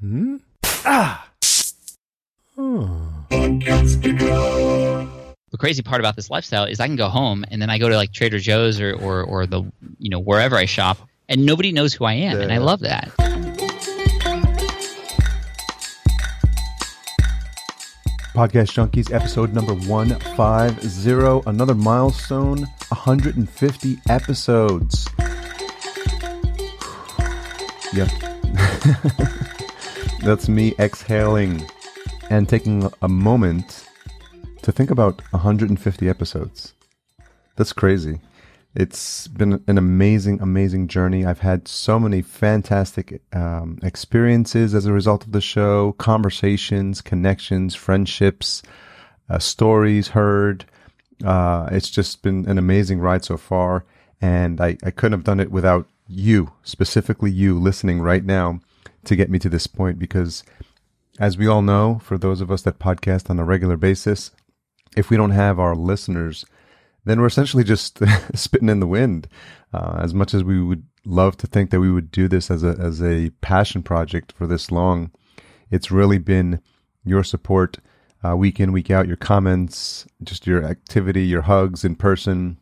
Hmm? Ah! The crazy part about this lifestyle is I can go home and then I go to like Trader Joe's or, or, or the you know wherever I shop and nobody knows who I am and I love that. Podcast Junkies, episode number 150. Another milestone 150 episodes. yep. That's me exhaling and taking a moment to think about 150 episodes. That's crazy. It's been an amazing, amazing journey. I've had so many fantastic um, experiences as a result of the show conversations, connections, friendships, uh, stories heard. Uh, it's just been an amazing ride so far. And I, I couldn't have done it without you, specifically you listening right now to get me to this point because as we all know, for those of us that podcast on a regular basis, if we don't have our listeners, then we're essentially just spitting in the wind. Uh, as much as we would love to think that we would do this as a as a passion project for this long, it's really been your support uh, week in week out, your comments, just your activity, your hugs in person,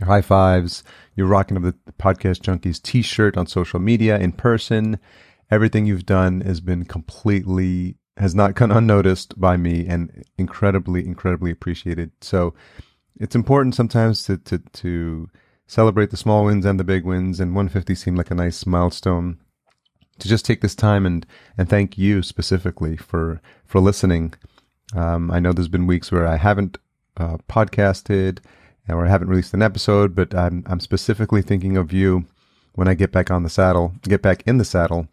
your high fives, your rocking of the podcast junkies T-shirt on social media in person. Everything you've done has been completely has not gone unnoticed by me and incredibly, incredibly appreciated. So it's important sometimes to, to, to celebrate the small wins and the big wins. And 150 seemed like a nice milestone to just take this time and, and thank you specifically for, for listening. Um, I know there's been weeks where I haven't uh, podcasted or I haven't released an episode, but I'm, I'm specifically thinking of you when I get back on the saddle, get back in the saddle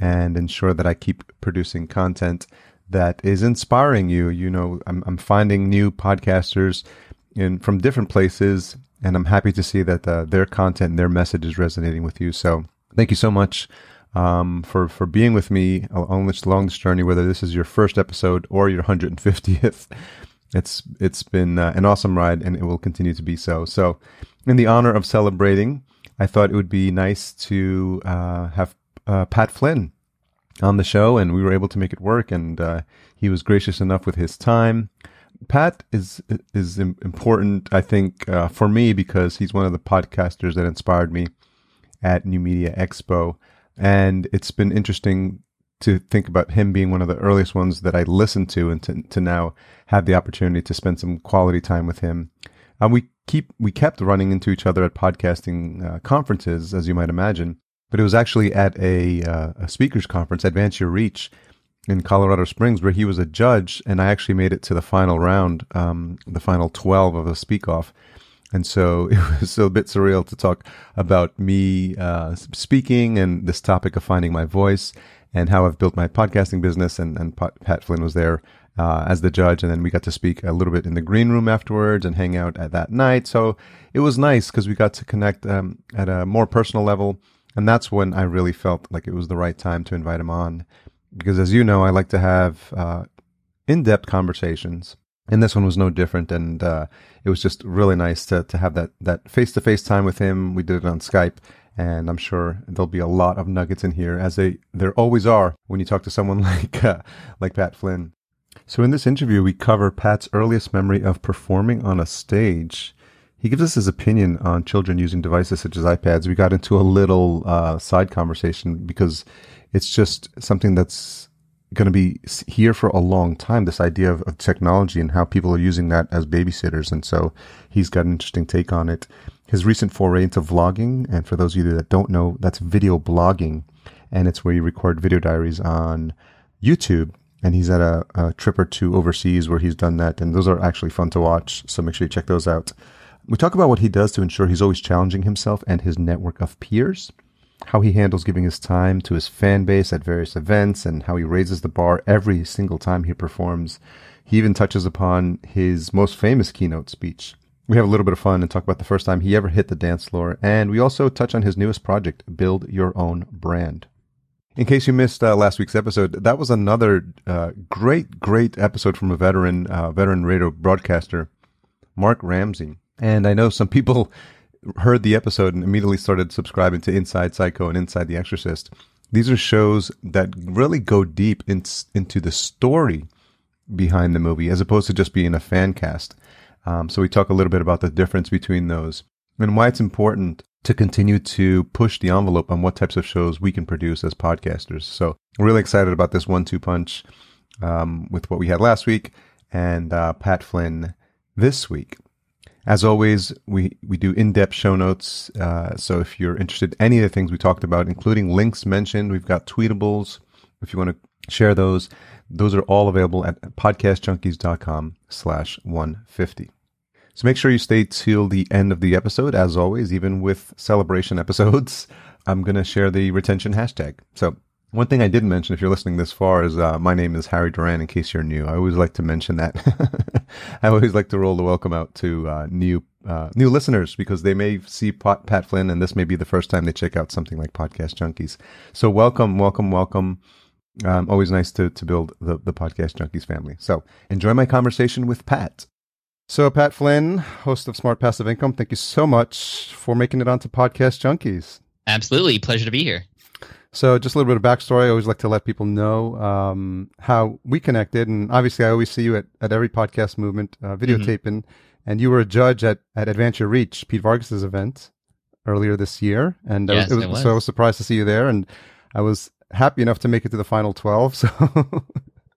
and ensure that I keep producing content that is inspiring you. You know, I'm, I'm finding new podcasters in from different places, and I'm happy to see that uh, their content and their message is resonating with you. So thank you so much um, for for being with me on this this journey. Whether this is your first episode or your 150th, it's it's been uh, an awesome ride, and it will continue to be so. So, in the honor of celebrating, I thought it would be nice to uh, have uh, Pat Flynn on the show, and we were able to make it work. And uh, he was gracious enough with his time. Pat is is important, I think, uh, for me because he's one of the podcasters that inspired me at New Media Expo, and it's been interesting to think about him being one of the earliest ones that I listened to, and to, to now have the opportunity to spend some quality time with him. And we keep we kept running into each other at podcasting uh, conferences, as you might imagine, but it was actually at a, uh, a speakers conference, Advance Your Reach, in Colorado Springs, where he was a judge, and I actually made it to the final round, um, the final twelve of a speak off. And so it was a bit surreal to talk about me uh, speaking and this topic of finding my voice and how I've built my podcasting business. And, and Pat Flynn was there uh, as the judge, and then we got to speak a little bit in the green room afterwards and hang out at that night. So it was nice because we got to connect um, at a more personal level and that's when I really felt like it was the right time to invite him on. Because as you know, I like to have uh, in depth conversations. And this one was no different. And uh, it was just really nice to, to have that face to face time with him. We did it on Skype. And I'm sure there'll be a lot of nuggets in here, as they there always are when you talk to someone like uh, like Pat Flynn. So in this interview, we cover Pat's earliest memory of performing on a stage he gives us his opinion on children using devices such as iPads. We got into a little uh, side conversation because it's just something that's going to be here for a long time. This idea of, of, technology and how people are using that as babysitters, and so he's got an interesting take on it. His recent foray into vlogging, and for those of you that don't know, that's video blogging, and it's where you record video diaries on YouTube. And he's at a, a trip or two overseas where he's done that, and those are actually fun to watch. So make sure you check those out. We talk about what he does to ensure he's always challenging himself and his network of peers, how he handles giving his time to his fan base at various events, and how he raises the bar every single time he performs. He even touches upon his most famous keynote speech. We have a little bit of fun and talk about the first time he ever hit the dance floor, and we also touch on his newest project, Build Your Own Brand. In case you missed uh, last week's episode, that was another uh, great, great episode from a veteran, uh, veteran radio broadcaster, Mark Ramsey. And I know some people heard the episode and immediately started subscribing to Inside Psycho and Inside the Exorcist. These are shows that really go deep in, into the story behind the movie as opposed to just being a fan cast. Um, so we talk a little bit about the difference between those and why it's important to continue to push the envelope on what types of shows we can produce as podcasters. So really excited about this one-two punch um, with what we had last week and uh, Pat Flynn this week. As always, we, we do in-depth show notes. Uh, so if you're interested in any of the things we talked about, including links mentioned, we've got tweetables. If you want to share those, those are all available at podcastjunkies.com slash 150. So make sure you stay till the end of the episode. As always, even with celebration episodes, I'm going to share the retention hashtag. So one thing I didn't mention, if you're listening this far, is uh, my name is Harry Duran. In case you're new, I always like to mention that. I always like to roll the welcome out to uh, new uh, new listeners because they may see Pat, Pat Flynn, and this may be the first time they check out something like Podcast Junkies. So welcome, welcome, welcome. Um, always nice to to build the the Podcast Junkies family. So enjoy my conversation with Pat. So Pat Flynn, host of Smart Passive Income, thank you so much for making it onto Podcast Junkies. Absolutely, pleasure to be here. So, just a little bit of backstory. I always like to let people know um, how we connected, and obviously, I always see you at, at every podcast movement uh, videotaping. Mm-hmm. And you were a judge at at Your Reach, Pete Vargas's event earlier this year, and yes, I was, was. so I was surprised to see you there, and I was happy enough to make it to the final twelve.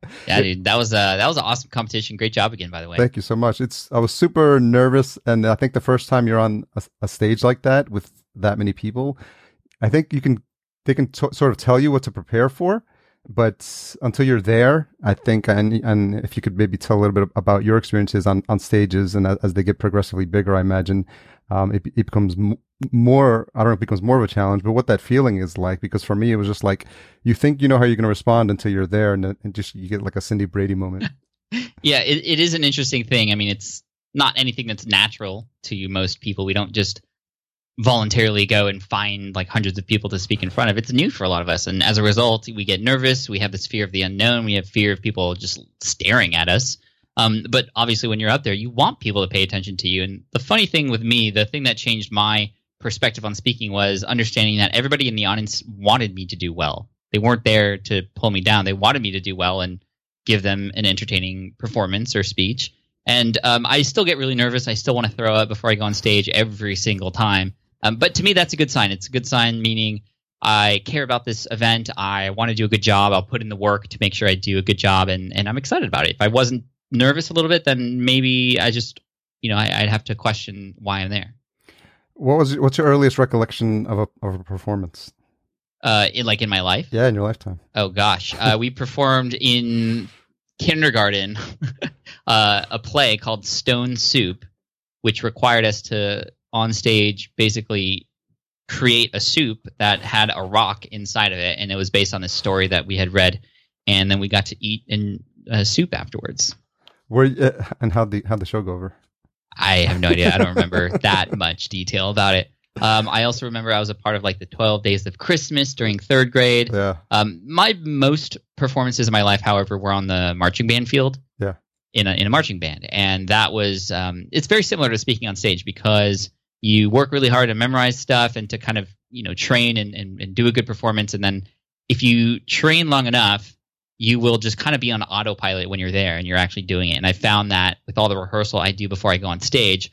So. yeah, dude, that was a that was an awesome competition. Great job again, by the way. Thank you so much. It's I was super nervous, and I think the first time you're on a, a stage like that with that many people, I think you can they can t- sort of tell you what to prepare for, but until you're there, I think, and and if you could maybe tell a little bit about your experiences on on stages, and as they get progressively bigger, I imagine um, it, it becomes more. I don't know it becomes more of a challenge, but what that feeling is like. Because for me, it was just like you think you know how you're going to respond until you're there, and, and just you get like a Cindy Brady moment. yeah, it, it is an interesting thing. I mean, it's not anything that's natural to you, most people. We don't just voluntarily go and find like hundreds of people to speak in front of. It's new for a lot of us, and as a result, we get nervous. We have this fear of the unknown. We have fear of people just staring at us. Um, but obviously, when you're up there, you want people to pay attention to you. And the funny thing with me, the thing that changed my perspective on speaking was understanding that everybody in the audience wanted me to do well. They weren't there to pull me down. They wanted me to do well and give them an entertaining performance or speech. And um, I still get really nervous. I still want to throw up before I go on stage every single time. Um, but to me, that's a good sign. It's a good sign, meaning I care about this event. I want to do a good job. I'll put in the work to make sure I do a good job, and, and I'm excited about it. If I wasn't nervous a little bit, then maybe I just, you know, I, would have to question why I'm there. What was what's your earliest recollection of a of a performance? Uh, in like in my life? Yeah, in your lifetime. Oh gosh, uh, we performed in kindergarten uh, a play called Stone Soup, which required us to on stage basically create a soup that had a rock inside of it, and it was based on this story that we had read, and then we got to eat in uh, soup afterwards. Where uh, and how the how the show go over? I have no idea. I don't remember that much detail about it. Um, I also remember I was a part of like the 12 Days of Christmas during third grade. Yeah. Um, my most performances in my life, however, were on the marching band field. Yeah. In a in a marching band, and that was um, it's very similar to speaking on stage because you work really hard to memorize stuff and to kind of you know train and, and, and do a good performance. And then if you train long enough you will just kind of be on autopilot when you're there and you're actually doing it. And i found that with all the rehearsal i do before i go on stage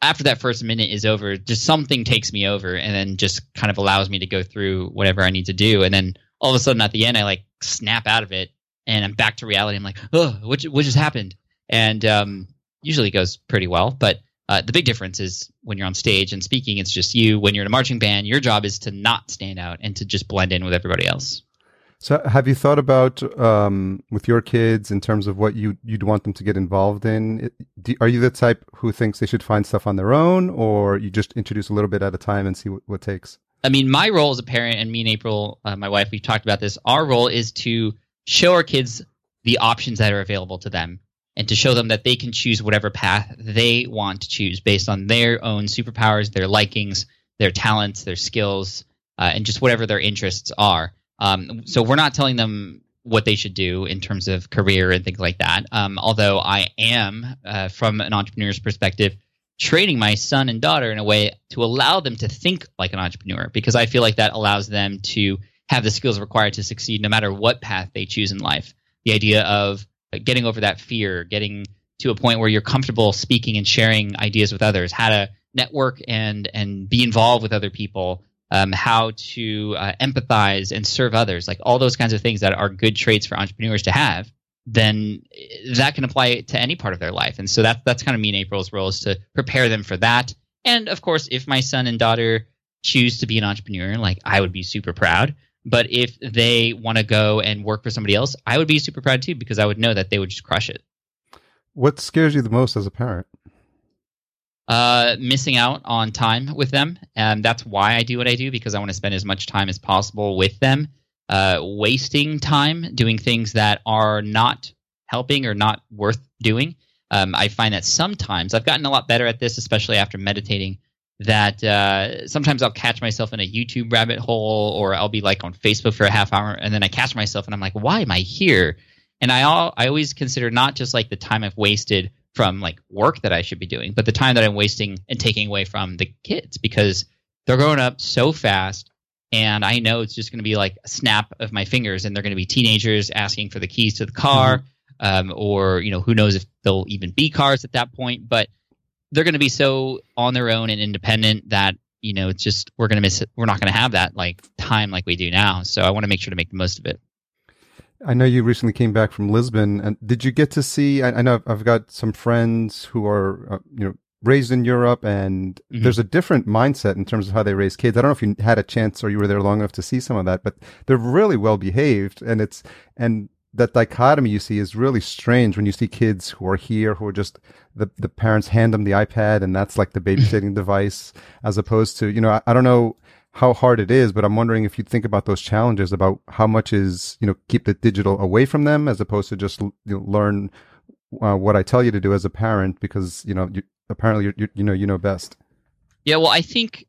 after that first minute is over just something takes me over and then just kind of allows me to go through whatever i need to do. And then all of a sudden at the end i like snap out of it and i'm back to reality. I'm like oh what, what just happened? And um, usually goes pretty well but uh, the big difference is when you're on stage and speaking, it's just you. When you're in a marching band, your job is to not stand out and to just blend in with everybody else. So, have you thought about um, with your kids in terms of what you you'd want them to get involved in? Do, are you the type who thinks they should find stuff on their own, or you just introduce a little bit at a time and see what, what takes? I mean, my role as a parent, and me and April, uh, my wife, we've talked about this. Our role is to show our kids the options that are available to them and to show them that they can choose whatever path they want to choose based on their own superpowers, their likings, their talents, their skills, uh, and just whatever their interests are. Um, so we're not telling them what they should do in terms of career and things like that. Um, although I am, uh, from an entrepreneur's perspective, training my son and daughter in a way to allow them to think like an entrepreneur because I feel like that allows them to have the skills required to succeed no matter what path they choose in life. The idea of getting over that fear, getting to a point where you're comfortable speaking and sharing ideas with others, how to network and and be involved with other people, um, how to uh, empathize and serve others, like all those kinds of things that are good traits for entrepreneurs to have. Then that can apply to any part of their life, and so that's that's kind of me and April's role is to prepare them for that. And of course, if my son and daughter choose to be an entrepreneur, like I would be super proud. But if they want to go and work for somebody else, I would be super proud too because I would know that they would just crush it. What scares you the most as a parent? Uh, missing out on time with them. And that's why I do what I do because I want to spend as much time as possible with them. Uh, wasting time doing things that are not helping or not worth doing. Um, I find that sometimes I've gotten a lot better at this, especially after meditating that uh, sometimes I'll catch myself in a YouTube rabbit hole or I'll be like on Facebook for a half hour and then I catch myself and I'm like, why am I here? And I all I always consider not just like the time I've wasted from like work that I should be doing, but the time that I'm wasting and taking away from the kids because they're growing up so fast and I know it's just going to be like a snap of my fingers and they're going to be teenagers asking for the keys to the car mm-hmm. um, or you know who knows if they'll even be cars at that point, but they're going to be so on their own and independent that you know it's just we're going to miss it. We're not going to have that like time like we do now. So I want to make sure to make the most of it. I know you recently came back from Lisbon, and did you get to see? I, I know I've got some friends who are uh, you know raised in Europe, and mm-hmm. there's a different mindset in terms of how they raise kids. I don't know if you had a chance or you were there long enough to see some of that, but they're really well behaved, and it's and that dichotomy you see is really strange when you see kids who are here who are just the the parents hand them the iPad and that's like the babysitting device as opposed to you know I, I, don't know how hard it is but I'm wondering if you think about those challenges about how much is you know keep the digital away from them as opposed to just you know, learn uh, what I tell you to do as a parent because you know you, apparently you you know you know best. Yeah, well, I think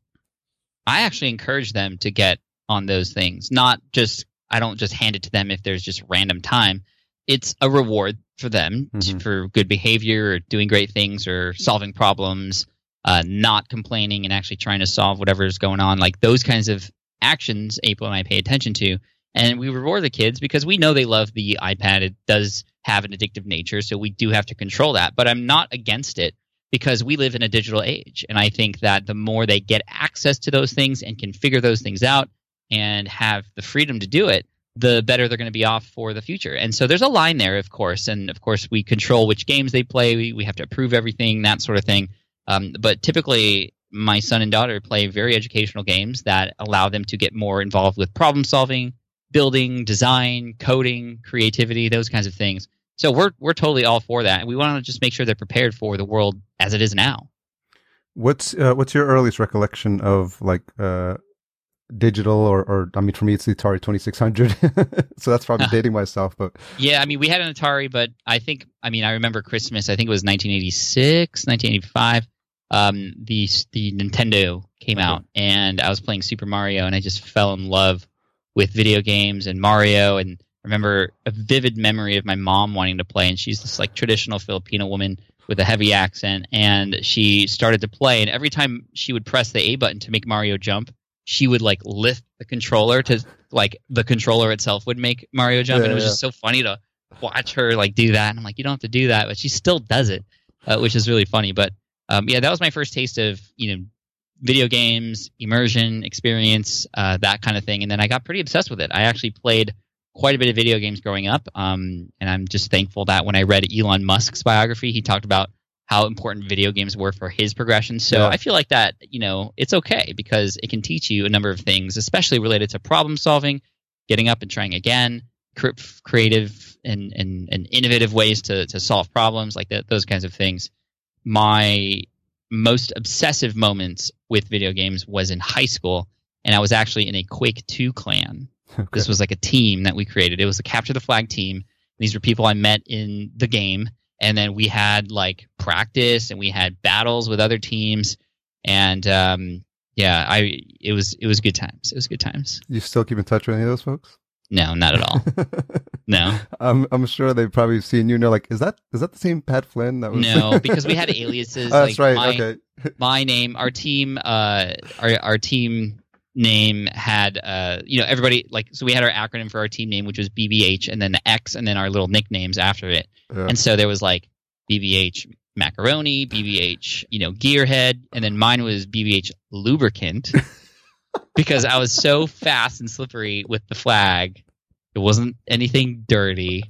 I actually encourage them to get on those things, not just I don't just hand it to them if there's just random time. It's a reward for them mm-hmm. to, for good behavior or doing great things or solving problems, uh, not complaining and actually trying to solve whatever is going on. Like those kinds of actions, April and I pay attention to. And we reward the kids because we know they love the iPad. It does have an addictive nature, so we do have to control that. But I'm not against it because we live in a digital age. And I think that the more they get access to those things and can figure those things out, and have the freedom to do it, the better they're going to be off for the future. And so there's a line there, of course. And of course, we control which games they play. We, we have to approve everything, that sort of thing. Um, but typically, my son and daughter play very educational games that allow them to get more involved with problem solving, building, design, coding, creativity, those kinds of things. So we're we're totally all for that, and we want to just make sure they're prepared for the world as it is now. What's uh, what's your earliest recollection of like uh, digital or, or I mean for me it's the Atari 2600 so that's probably dating myself but yeah I mean we had an Atari but I think I mean I remember Christmas I think it was 1986 1985 um the the Nintendo came out and I was playing Super Mario and I just fell in love with video games and Mario and I remember a vivid memory of my mom wanting to play and she's this like traditional Filipino woman with a heavy accent and she started to play and every time she would press the A button to make Mario jump she would like lift the controller to like the controller itself would make Mario jump, yeah, and it was yeah. just so funny to watch her like do that. And I'm like, you don't have to do that, but she still does it, uh, which is really funny. But um, yeah, that was my first taste of you know video games, immersion, experience, uh, that kind of thing. And then I got pretty obsessed with it. I actually played quite a bit of video games growing up, um, and I'm just thankful that when I read Elon Musk's biography, he talked about how important video games were for his progression. So yeah. I feel like that, you know, it's okay because it can teach you a number of things, especially related to problem solving, getting up and trying again, creative and, and, and innovative ways to, to solve problems, like that, those kinds of things. My most obsessive moments with video games was in high school, and I was actually in a Quake 2 clan. Okay. This was like a team that we created. It was a capture the flag team. These were people I met in the game and then we had like practice and we had battles with other teams. And um, yeah i it was it was good times. It was good times. You still keep in touch with any of those folks? No not at all. No. I'm i'm sure they've probably seen you and they're like is that is that the same pat flynn that was no because we had aliases oh, that's like right. my, okay. my name our team uh our, our team name had uh you know everybody like so we had our acronym for our team name which was BBH and then the X and then our little nicknames after it. Yeah. And so there was like BBH macaroni, BBH, you know, gearhead, and then mine was BBH lubricant because I was so fast and slippery with the flag. It wasn't anything dirty,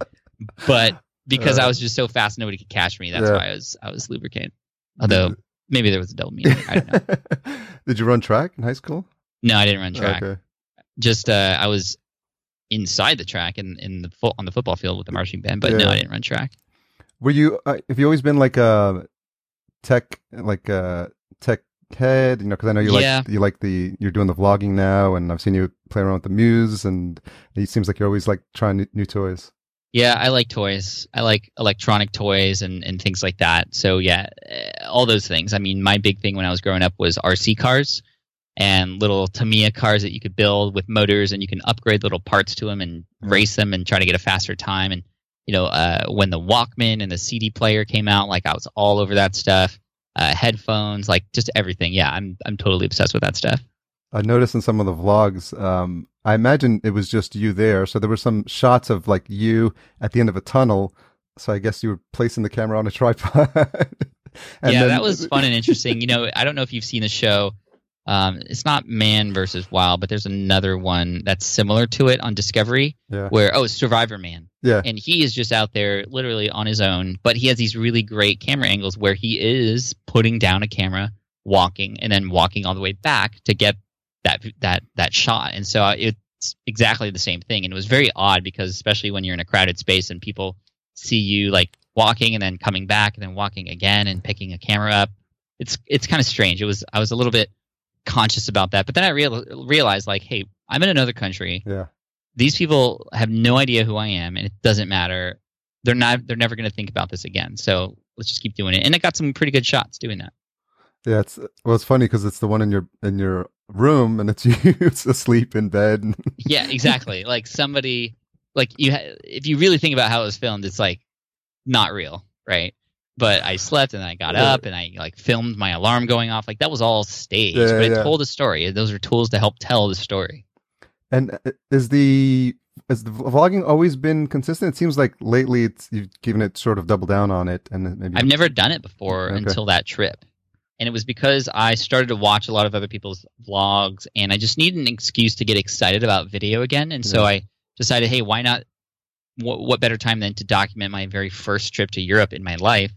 but because I was just so fast, nobody could catch me. That's Yeah. why I was I was lubricant. Although maybe there was a double meaning. I don't know. Did you run track in high school? No, I didn't run track. Okay. Just uh, I was inside the track in in the fo- on the football field with the marching band, but no, I didn't run track. Were you? Uh, have you always been like a tech, like a tech head? You know, because I know you Yeah. like you like the you're doing the vlogging now, and I've seen you play around with the Muse, and it seems like you're always like trying new, new toys. Yeah, I like toys. I like electronic toys and, and things like that. So yeah, eh, all those things. I mean, my big thing when I was growing up was RC cars and little Tamiya cars that you could build with motors and you can upgrade little parts to them and Yeah. race them and try to get a faster time. And you know, uh, when the Walkman and the CD player came out, like I was all over that stuff. Uh, headphones, like just everything. Yeah, I'm I'm totally obsessed with that stuff. I noticed in some of the vlogs, um, I imagine it was just you there. So there were some shots of like you at the end of a tunnel. So I guess you were placing the camera on a tripod. And yeah, then- that was fun and interesting. You know, I don't know if you've seen the show. Um, it's not Man versus Wild, but there's another one that's similar to it on Discovery, Yeah. where oh, it's Survivorman, Yeah. and he is just out there literally on his own, but he has these really great camera angles where he is putting down a camera, walking, and then walking all the way back to get that that that shot. And so it's exactly the same thing, and it was very odd because especially when you're in a crowded space and people see you like walking and then coming back and then walking again and picking a camera up. It's it's kind of strange. It was I was a little bit conscious about that, but then I real, realized like, hey, I'm in another country. Yeah. These people have no idea who I am, and it doesn't matter. They're not. They're never going to think about this again. So let's just keep doing it. And I got some pretty good shots doing that. Yeah. It's, well, it's funny because it's the one in your, in your room and it's you it's asleep in bed. Yeah, exactly. like somebody, like you. Ha- if you really think about how it was filmed, it's like not real, right? But I slept and I got Yeah. up and I like filmed my alarm going off. Like that was all staged, Yeah, but it yeah. told a story. Those are tools to help tell the story. And uh, is the has the vlogging always been consistent? It seems like lately it's you've given it sort of double down on it, and maybe I've never done it before Okay. until that trip. And it was because I started to watch a lot of other people's vlogs and I just needed an excuse to get excited about video again. And so I decided, hey, why not? What, what better time than to document my very first trip to Europe in my life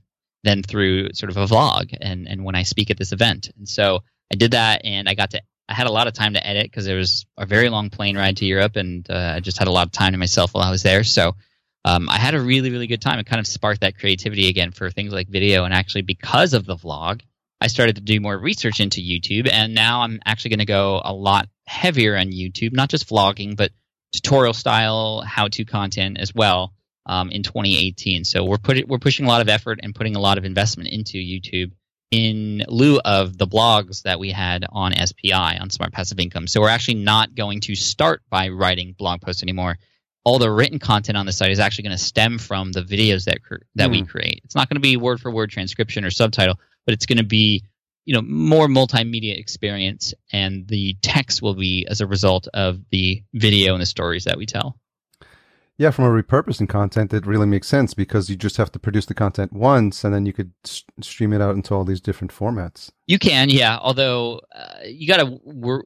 than through sort of a vlog and, and when I speak at this event. And so I did that and I got to, I had a lot of time to edit because there was a very long plane ride to Europe and uh, I just had a lot of time to myself while I was there. So um, I had a really, really good time. It kind of sparked that creativity again for things like video. And actually, because of the vlog, I started to do more research into YouTube. And now I'm actually going to go a lot heavier on YouTube, not just vlogging, but tutorial style, how to content as well um, in 2018. So we're putting we're pushing a lot of effort and putting a lot of investment into YouTube in lieu of the blogs that we had on SPI on Smart Passive Income. So we're actually not going to start by writing blog posts anymore all the written content on the site is actually going to stem from the videos that cr- that we create. It's not going to be word for word transcription or subtitle, but it's going to be you know more multimedia experience, and the text will be as a result of the video and the stories that we tell. Yeah, from a repurposing content, it really makes sense because you just have to produce the content once, and then you could s- stream it out into all these different formats. You can, yeah. Although uh, you gotta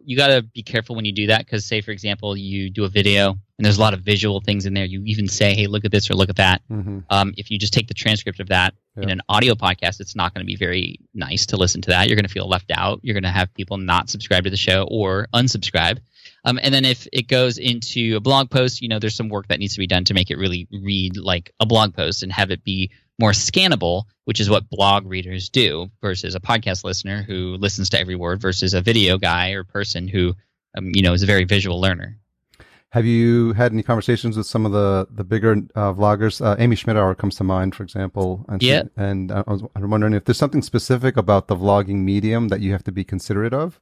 you gotta be careful when you do that because, say, for example, you do a video and there's a lot of visual things in there. You even say, "Hey, look at this" or "Look at that." hmm Um, if you just take the transcript of that in an audio podcast, it's not going to be very nice to listen to that. You're going to feel left out. You're going to have people not subscribe to the show or unsubscribe. Um, and then if it goes into a blog post, you know, there's some work that needs to be done to make it really read like a blog post and have it be more scannable, which is what blog readers do versus a podcast listener who listens to every word versus a video guy or person who, um, you know, is a very visual learner. Have you had any conversations with some of the the bigger uh, vloggers? Uh, Amy Schmidt comes to mind, for example. And she- Yeah. and I was I'm wondering if there's something specific about the vlogging medium that you have to be considerate of.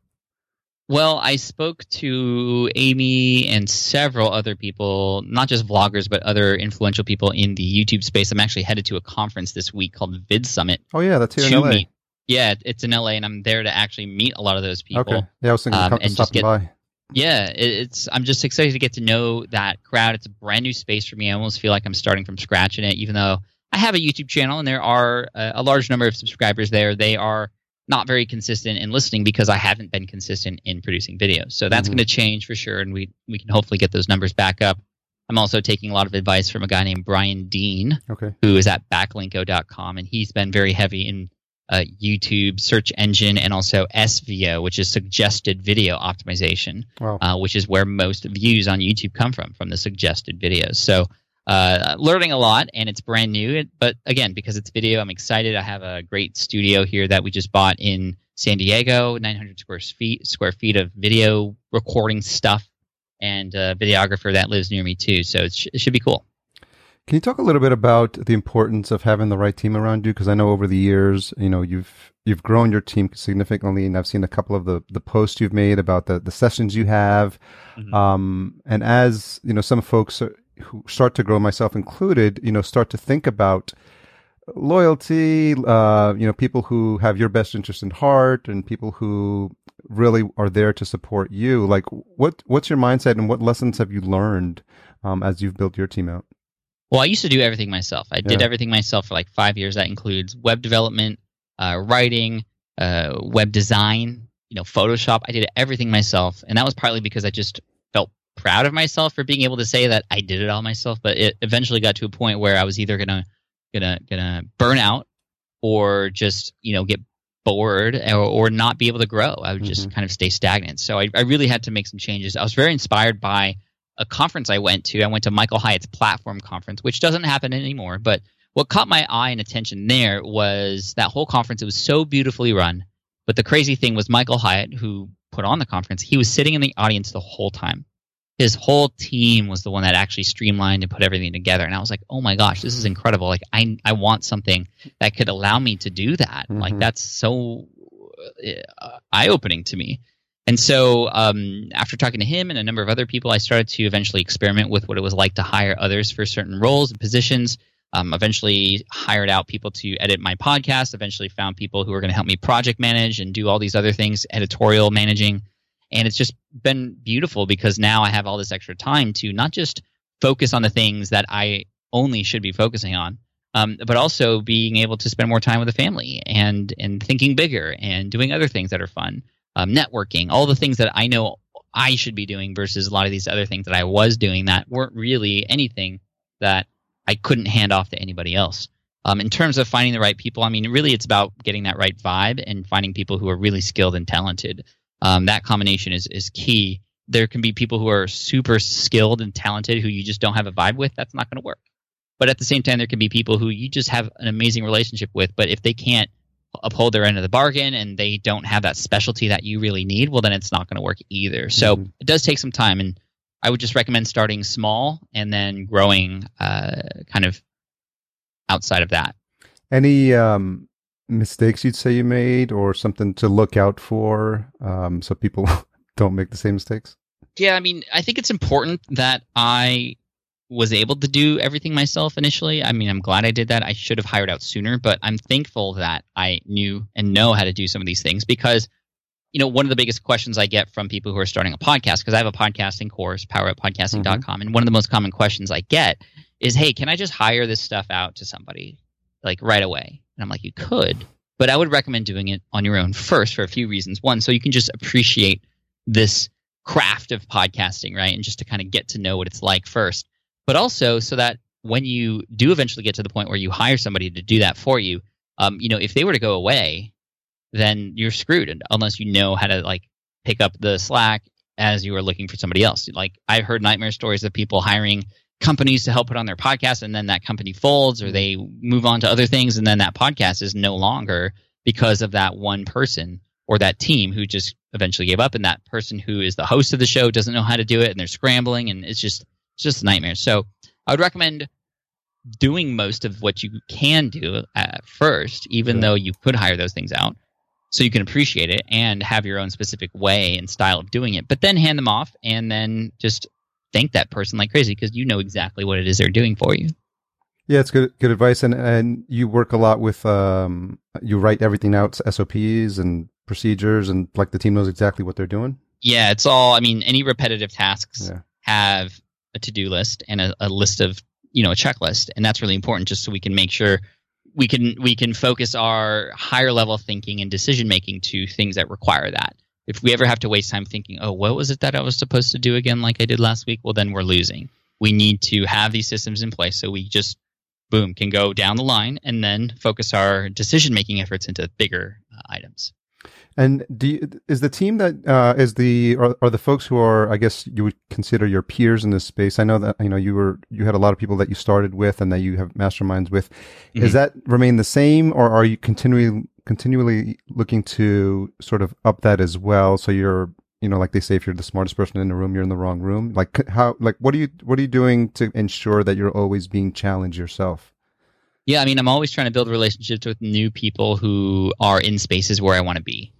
Well, I spoke to Amy and several other people, not just vloggers, but other influential people in the YouTube space. I'm actually headed to a conference this week called VidSummit. Oh yeah, that's here in LA. meet. Yeah, it's in LA, and I'm there to actually meet a lot of those people. Okay. Yeah, I was thinking um, and just get, by. Yeah, it's. I'm just excited to get to know that crowd. It's a brand new space for me. I almost feel like I'm starting from scratch in it, even though I have a YouTube channel and there are a, a large number of subscribers there. They are not very consistent in listening because I haven't been consistent in producing videos. So that's Mhm. going to change for sure, and we we can hopefully get those numbers back up. I'm also taking a lot of advice from a guy named Brian Dean, Okay. who is at backlinko.com, and he's been very heavy in uh, YouTube search engine and also SVO, which is suggested video optimization, Wow. uh, which is where most views on YouTube come from, from the suggested videos. So, uh, learning a lot, and it's brand new. But again, because it's video, I'm excited. I have a great studio here that we just bought in San Diego, 900 square feet, square feet of video recording stuff, and a videographer that lives near me too. So it, sh- it should be cool. Can you talk a little bit about the importance of having the right team around you? Because I know over the years, you know, you've you've grown your team significantly, and I've seen a couple of the the posts you've made about the the sessions you have. Mhm. Um, and as you know, some folks are, who start to grow, myself included, you know, start to think about loyalty. Uh, you know, people who have your best interest in heart, and people who really are there to support you. Like, what what's your mindset, and what lessons have you learned um, as you've built your team out? Well, I used to do everything myself. I did everything myself for like five years. That includes web development, uh, writing, uh, web design, you know, Photoshop. I did everything myself, and that was partly because I just proud of myself for being able to say that I did it all myself. But it eventually got to a point where I was either gonna gonna gonna burn out or just you know get bored or, or not be able to grow. I would just mm-hmm. kind of stay stagnant. So I, I really had to make some changes. I was very inspired by a conference I went to. I went to Michael Hyatt's platform conference, which doesn't happen anymore. But what caught my eye and attention there was that whole conference. It was so beautifully run. But the crazy thing was Michael Hyatt, who put on the conference, he was sitting in the audience the whole time. His whole team was the one that actually streamlined and put everything together. And I was like, oh my gosh, this is incredible. Like I I want something that could allow me to do that. Like Mhm. that's so uh, eye opening to me. And so, um, after talking to him and a number of other people, I started to eventually experiment with what it was like to hire others for certain roles and positions. Um, eventually, hired out people to edit my podcast. Eventually, found people who were going to help me project manage and do all these other things, editorial managing. And it's just been beautiful because now I have all this extra time to not just focus on the things that I only should be focusing on, um, but also being able to spend more time with the family and and thinking bigger and doing other things that are fun um, networking, all the things that I know I should be doing versus a lot of these other things that I was doing that weren't really anything that I couldn't hand off to anybody else. Um, in terms of finding the right people, I mean, really, it's about getting that right vibe and finding people who are really skilled and talented. Um, that combination is is key. There can be people who are super skilled and talented who you just don't have a vibe with. That's not going to work. But at the same time, there can be people who you just have an amazing relationship with. But if they can't uphold their end of the bargain and they don't have that specialty that you really need, well, then it's not going to work either. So Mhm. it does take some time. And I would just recommend starting small and then growing uh, kind of outside of that. Any um, mistakes you'd say you made, or something to look out for, um, so people don't make the same mistakes? Yeah, I mean, I think it's important that I was able to do everything myself initially. I mean, I'm glad I did that. I should have hired out sooner, but I'm thankful that I knew and know how to do some of these things because, you know, one of the biggest questions I get from people who are starting a podcast, because I have a podcasting course, powerupodcasting.com, and one of the most common questions I get is, hey, can I just hire this stuff out to somebody like right away? And I'm like, you could, but I would recommend doing it on your own first for a few reasons. One, so you can just appreciate this craft of podcasting, right? And just to kind of get to know what it's like first. But also so that when you do eventually get to the point where you hire somebody to do that for you, um, you know, if they were to go away, then you're screwed unless you know how to like pick up the slack as you are looking for somebody else. Like I've heard nightmare stories of people hiring companies to help put on their podcast and then that company folds or mm-hmm. they move on to other things and then that podcast is no longer because of that one person or that team who just eventually gave up and that person who is the host of the show doesn't know how to do it and they're scrambling and it's just it's just a nightmare. So I would recommend doing most of what you can do at first, even Yeah. though you could hire those things out, so you can appreciate it and have your own specific way and style of doing it. But then hand them off and then just thank that person like crazy because you know exactly what it is they're doing for you. Yeah, it's good good advice, and and you work a lot with um, you write everything out, SOPs and procedures, and like the team knows exactly what they're doing. Yeah, it's all. I mean, any repetitive tasks Yeah. have a to-do list and a, a list of you know a checklist, and that's really important just so we can make sure we can we can focus our higher level thinking and decision making to things that require that. If we ever have to waste time thinking, oh, what was it that I was supposed to do again, like I did last week? Well, then we're losing. We need to have these systems in place so we just boom can go down the line and then focus our decision making efforts into bigger uh, items. And do you, is the team that uh, is the are, are the folks who are I guess you would consider your peers in this space? I know that you know you were you had a lot of people that you started with and that you have masterminds with. Mhm. Is that remain the same, or are you continually continually looking to sort of up that as well? So you're you know like they say if you're the smartest person in the room, you're in the wrong room. Like how like what are you what are you doing to ensure that you're always being challenged yourself? Yeah, I mean, I'm always trying to build relationships with new people who are in spaces where I want to be.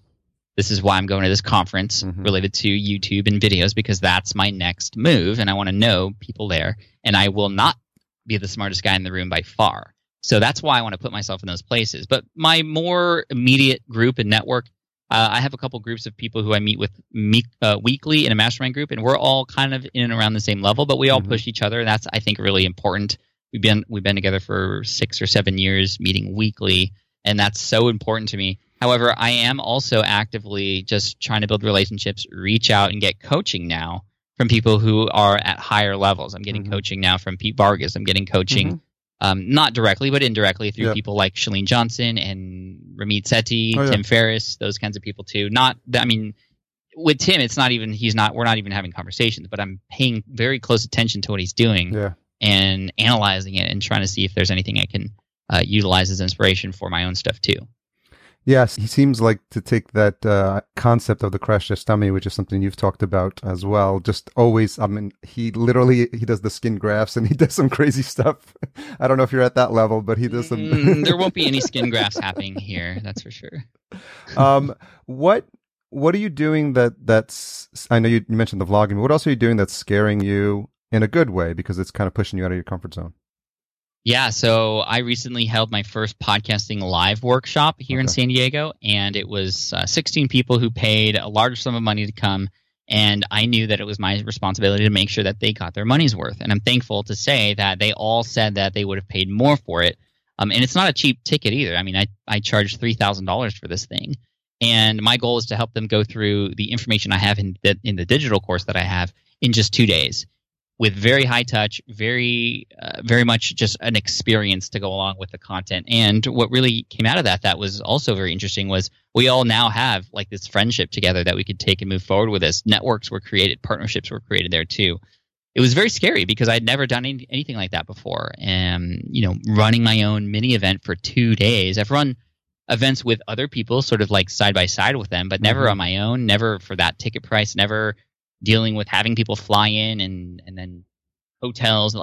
This is why I'm going to this conference Mhm. related to YouTube and videos because that's my next move, and I want to know people there. And I will not be the smartest guy in the room by far. So that's why I want to put myself in those places. But my more immediate group and network, uh, I have a couple groups of people who I meet with uh, weekly in a mastermind group, and we're all kind of in and around the same level, but we all Mhm. push each other. And that's, I think, really important we've been we've been together for six or seven years meeting weekly and that's so important to me however i am also actively just trying to build relationships reach out and get coaching now from people who are at higher levels i'm getting Mhm. coaching now from pete vargas i'm getting coaching um, not directly but indirectly through Yeah. people like chalene johnson and ramit sethi Oh, yeah. tim ferriss those kinds of people too not i mean with tim it's not even he's not we're not even having conversations but i'm paying very close attention to what he's doing Yeah. and analyzing it and trying to see if there's anything I can uh, utilize as inspiration for my own stuff too. Yes, he seems like to take that uh, concept of the crash test dummy, which is something you've talked about as well. Just always, I mean, he literally he does the skin grafts and he does some crazy stuff. I don't know if you're at that level, but he does some. Mm, there won't be any skin grafts happening here, that's for sure. um, what what are you doing that that's? I know you, you mentioned the vlogging. But what else are you doing that's scaring you in a good way because it's kind of pushing you out of your comfort zone? Yeah, so I recently held my first podcasting live workshop here in San Diego, and it was uh, 16 people who paid a large sum of money to come. And I knew that it was my responsibility to make sure that they got their money's worth. And I'm thankful to say that they all said that they would have paid more for it. Um, and it's not a cheap ticket either. I mean, I, I charged $3,000 for this thing. And my goal is to help them go through the information I have in the, in the digital course that I have in just two days with very high touch, very uh, very much just an experience to go along with the content. And what really came out of that that was also very interesting was we all now have like this friendship together that we could take and move forward with this. Networks were created, partnerships were created there too. It was very scary because I'd never done any, anything like that before. And you know, running my own mini event for two days. I've run events with other people, sort of like side by side with them, but never Mhm. on my own. Never for that ticket price. Never dealing with having people fly in and and then hotels.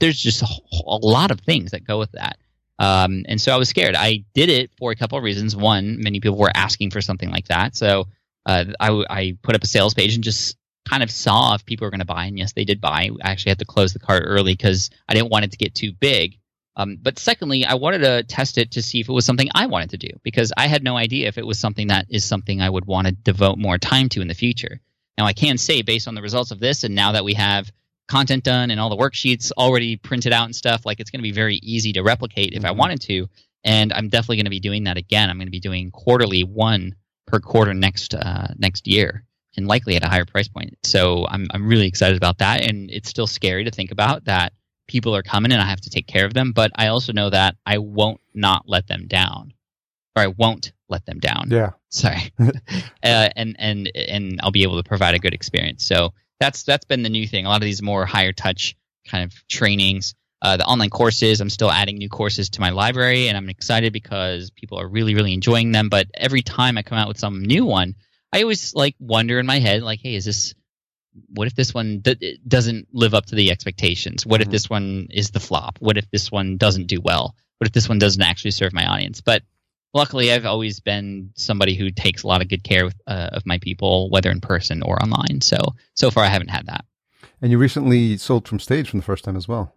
There's just a, wh- a lot of things that go with that. Um, and so I was scared. I did it for a couple of reasons. One, many people were asking for something like that, so uh, I, I put up a sales page and just kind of saw if people were going to buy. And yes, they did buy. I actually had to close the cart early because I didn't want it to get too big. Um, but secondly, I wanted to test it to see if it was something I wanted to do because I had no idea if it was something that is something I would want to devote more time to in the future. Now, I can say based on the results of this, and now that we have content done and all the worksheets already printed out and stuff, like it's going to be very easy to replicate if I Mhm. wanted to. And I'm definitely going to be doing that again. I'm going to be doing quarterly, one per quarter next uh, next year, and likely at a higher price point. So I'm I'm really excited about that, and it's still scary to think about that people are coming and I have to take care of them. But I also know that I won't not let them down, or I won't let them down. Yeah. sorry. Uh, and and and i'll be able to provide a good experience. So that's that's been the new thing. A lot of these more higher touch kind of trainings. Uh, the online courses i'm still adding new courses to my library and i'm excited because people are really really enjoying them. But every time i come out with some new one i always like wonder in my head like hey is this what if this one d- doesn't live up to the expectations? What if Mhm. this one is the flop? What if this one doesn't do well? What if this one doesn't actually serve my audience? But luckily i've always been somebody who takes a lot of good care with, uh, of my people whether in person or online so so far i haven't had that And you recently sold from stage from the first time as well.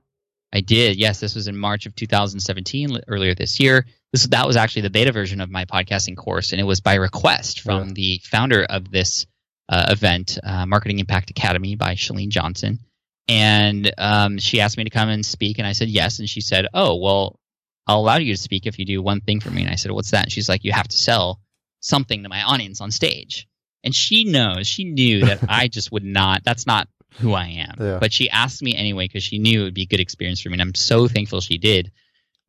i did yes this was in march of 2017 earlier this year this that was actually the beta version of my podcasting course and it was by request from Yeah. the founder of this uh, event, uh, Marketing Impact Academy by Chalene Johnson. And um, she asked me to come and speak, and I said yes. And she said, "Oh, well, I'll allow you to speak if you do one thing for me." And I said, "What's that?" And she's like, "You have to sell something to my audience on stage." And she knows, she knew that I just would not. That's not who I am. Yeah. But she asked me anyway because she knew it would be a good experience for me, and I'm so thankful she did.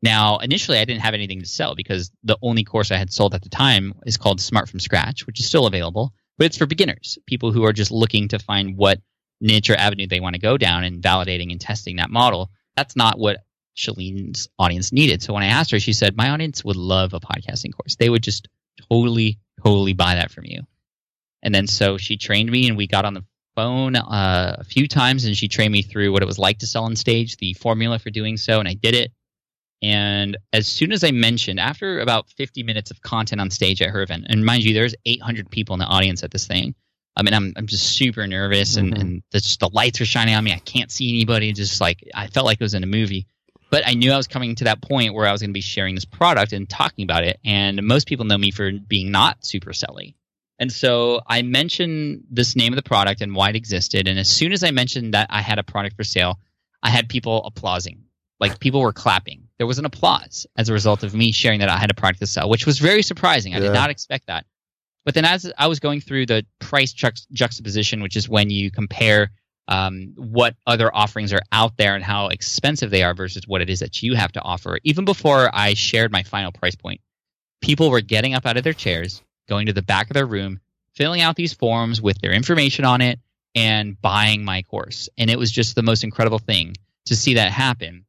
Now, initially, I didn't have anything to sell because the only course I had sold at the time is called Smart from Scratch, which is still available, but it's for beginners, people who are just looking to find what niche or avenue they want to go down and validating and testing that model. That's not what Chalene's audience needed. So when I asked her, she said, My audience would love a podcasting course. They would just totally, totally buy that from you. And then so she trained me and we got on the phone uh, a few times and she trained me through what it was like to sell on stage, the formula for doing so, and I did it. And as soon as I mentioned, after about 50 minutes of content on stage at her event, and mind you, there's 800 people in the audience at this thing. I mean, I'm I'm just super nervous, and Mhm. and the, just the lights are shining on me. I can't see anybody. Just like I felt like it was in a movie. But I knew I was coming to that point where I was going to be sharing this product and talking about it. And most people know me for being not super selly. And so I mentioned this name of the product and why it existed. And as soon as I mentioned that I had a product for sale, I had people applauding. Like people were clapping. There was an applause as a result of me sharing that I had a product to sell, which was very surprising. I Yeah. did not expect that. But then as I was going through the price juxt- juxtaposition, which is when you compare um, what other offerings are out there and how expensive they are versus what it is that you have to offer, even before I shared my final price point, people were getting up out of their chairs, going to the back of their room, filling out these forms with their information on it, and buying my course. And it was just the most incredible thing to see that happen.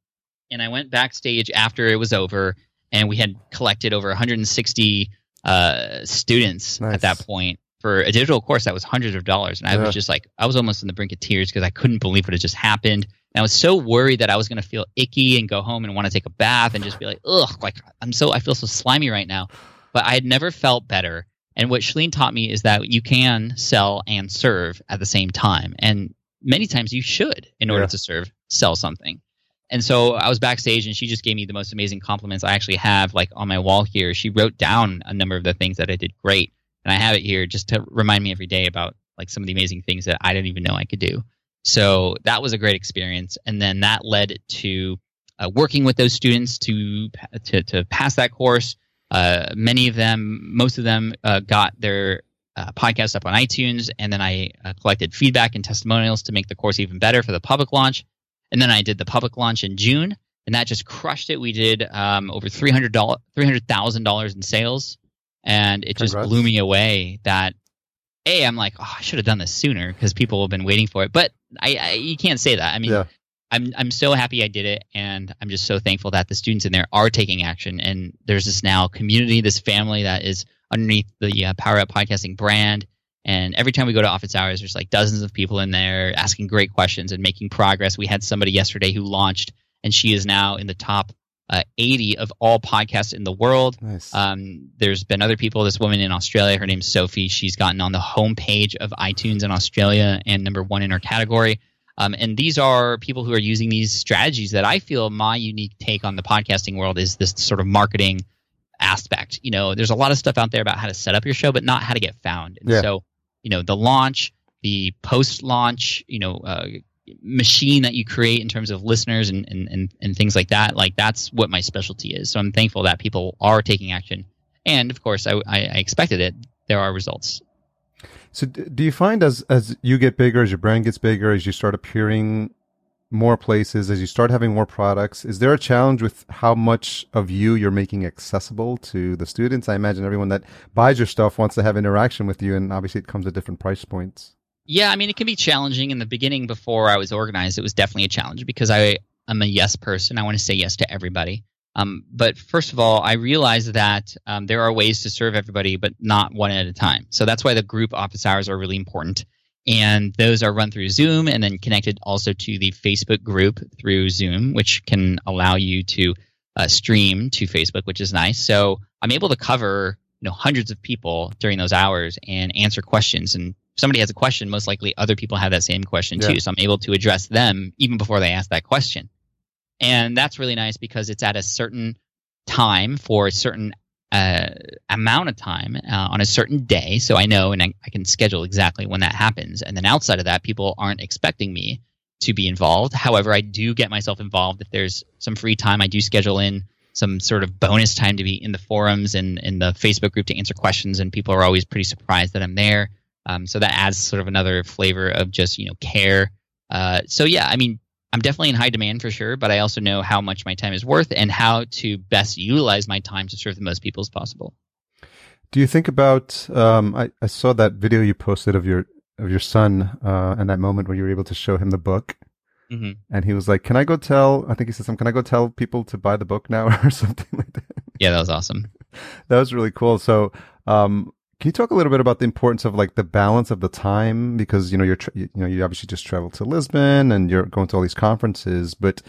And I went backstage after it was over, and we had collected over 160 uh, students Nice. at that point for a digital course that was hundreds of dollars. And I Yeah. was just like, I was almost on the brink of tears because I couldn't believe what had just happened. And I was so worried that I was going to feel icky and go home and want to take a bath and just be like, ugh, like I'm so, I feel so slimy right now. But I had never felt better. And what Chalene taught me is that you can sell and serve at the same time. And many times you should, in order Yeah. to serve, sell something. And so I was backstage and she just gave me the most amazing compliments I actually have like on my wall here. She wrote down a number of the things that I did great. And I have it here just to remind me every day about like some of the amazing things that I didn't even know I could do. So that was a great experience. And then that led to uh, working with those students to, to, to pass that course. Uh, many of them, most of them uh, got their uh, podcast up on iTunes. And then I uh, collected feedback and testimonials to make the course even better for the public launch. And then I did the public launch in June, and that just crushed it. We did um, over three hundred dollars, three hundred thousand dollars in sales, and it just blew me away. That a, I'm like, oh, I should have done this sooner because people have been waiting for it. But I, I you can't say that. I mean, Yeah. I'm I'm so happy I did it, and I'm just so thankful that the students in there are taking action. And there's this now community, this family that is underneath the uh, Power Up Podcasting brand. And every time we go to office hours, there's like dozens of people in there asking great questions and making progress. We had somebody yesterday who launched, and she is now in the top uh, 80 of all podcasts in the world. Nice. Um, there's been other people. This woman in Australia, her name's Sophie. She's gotten on the homepage of iTunes in Australia and number one in her category. Um, and these are people who are using these strategies that I feel my unique take on the podcasting world is this sort of marketing aspect. You know, there's a lot of stuff out there about how to set up your show, but not how to get found. And Yeah. so, you know, the launch, the post launch, you know, uh, machine that you create in terms of listeners and, and, and, and things like that, like that's what my specialty is. So I'm thankful that people are taking action. And of course, I, I, expected it. There are results. So, do you find as as you get bigger, as your brand gets bigger, as you start appearing more places, as you start having more products, is there a challenge with how much of you you're making accessible to the students? I imagine everyone that buys your stuff wants to have interaction with you, and obviously it comes at different price points. Yeah, I mean, it can be challenging in the beginning before I was organized. It was definitely a challenge because I am a yes person. I want to say yes to everybody. Um, but first of all, I realized that um, there are ways to serve everybody, but not one at a time. So that's why the group office hours are really important. And those are run through Zoom and then connected also to the Facebook group through Zoom, which can allow you to uh, stream to Facebook, which is nice. So I'm able to cover you know hundreds of people during those hours and answer questions. And if somebody has a question, most likely other people have that same question Yeah. too. So I'm able to address them even before they ask that question. And that's really nice because it's at a certain time for a certain uh, amount of time uh, on a certain day, so I know and I, I, can schedule exactly when that happens. And then outside of that, people aren't expecting me to be involved. However, I do get myself involved if there's some free time. I do schedule in some sort of bonus time to be in the forums and in the Facebook group to answer questions, and people are always pretty surprised that I'm there. Um, so that adds sort of another flavor of just you know care. Uh, so yeah, I mean, I'm definitely in high demand for sure, but I also know how much my time is worth and how to best utilize my time to serve the most people as possible. Do you think about? Um, I, I saw that video you posted of your of your son uh, and that moment where you were able to show him the book, mm-hmm. and he was like, "Can I go tell?" I think he said something. Can I go tell people to buy the book now or something like that? Yeah, that was awesome. that was really cool. So, um, can you talk a little bit about the importance of like the balance of the time? Because you know you're tra- you know you obviously just traveled to Lisbon and you're going to all these conferences, but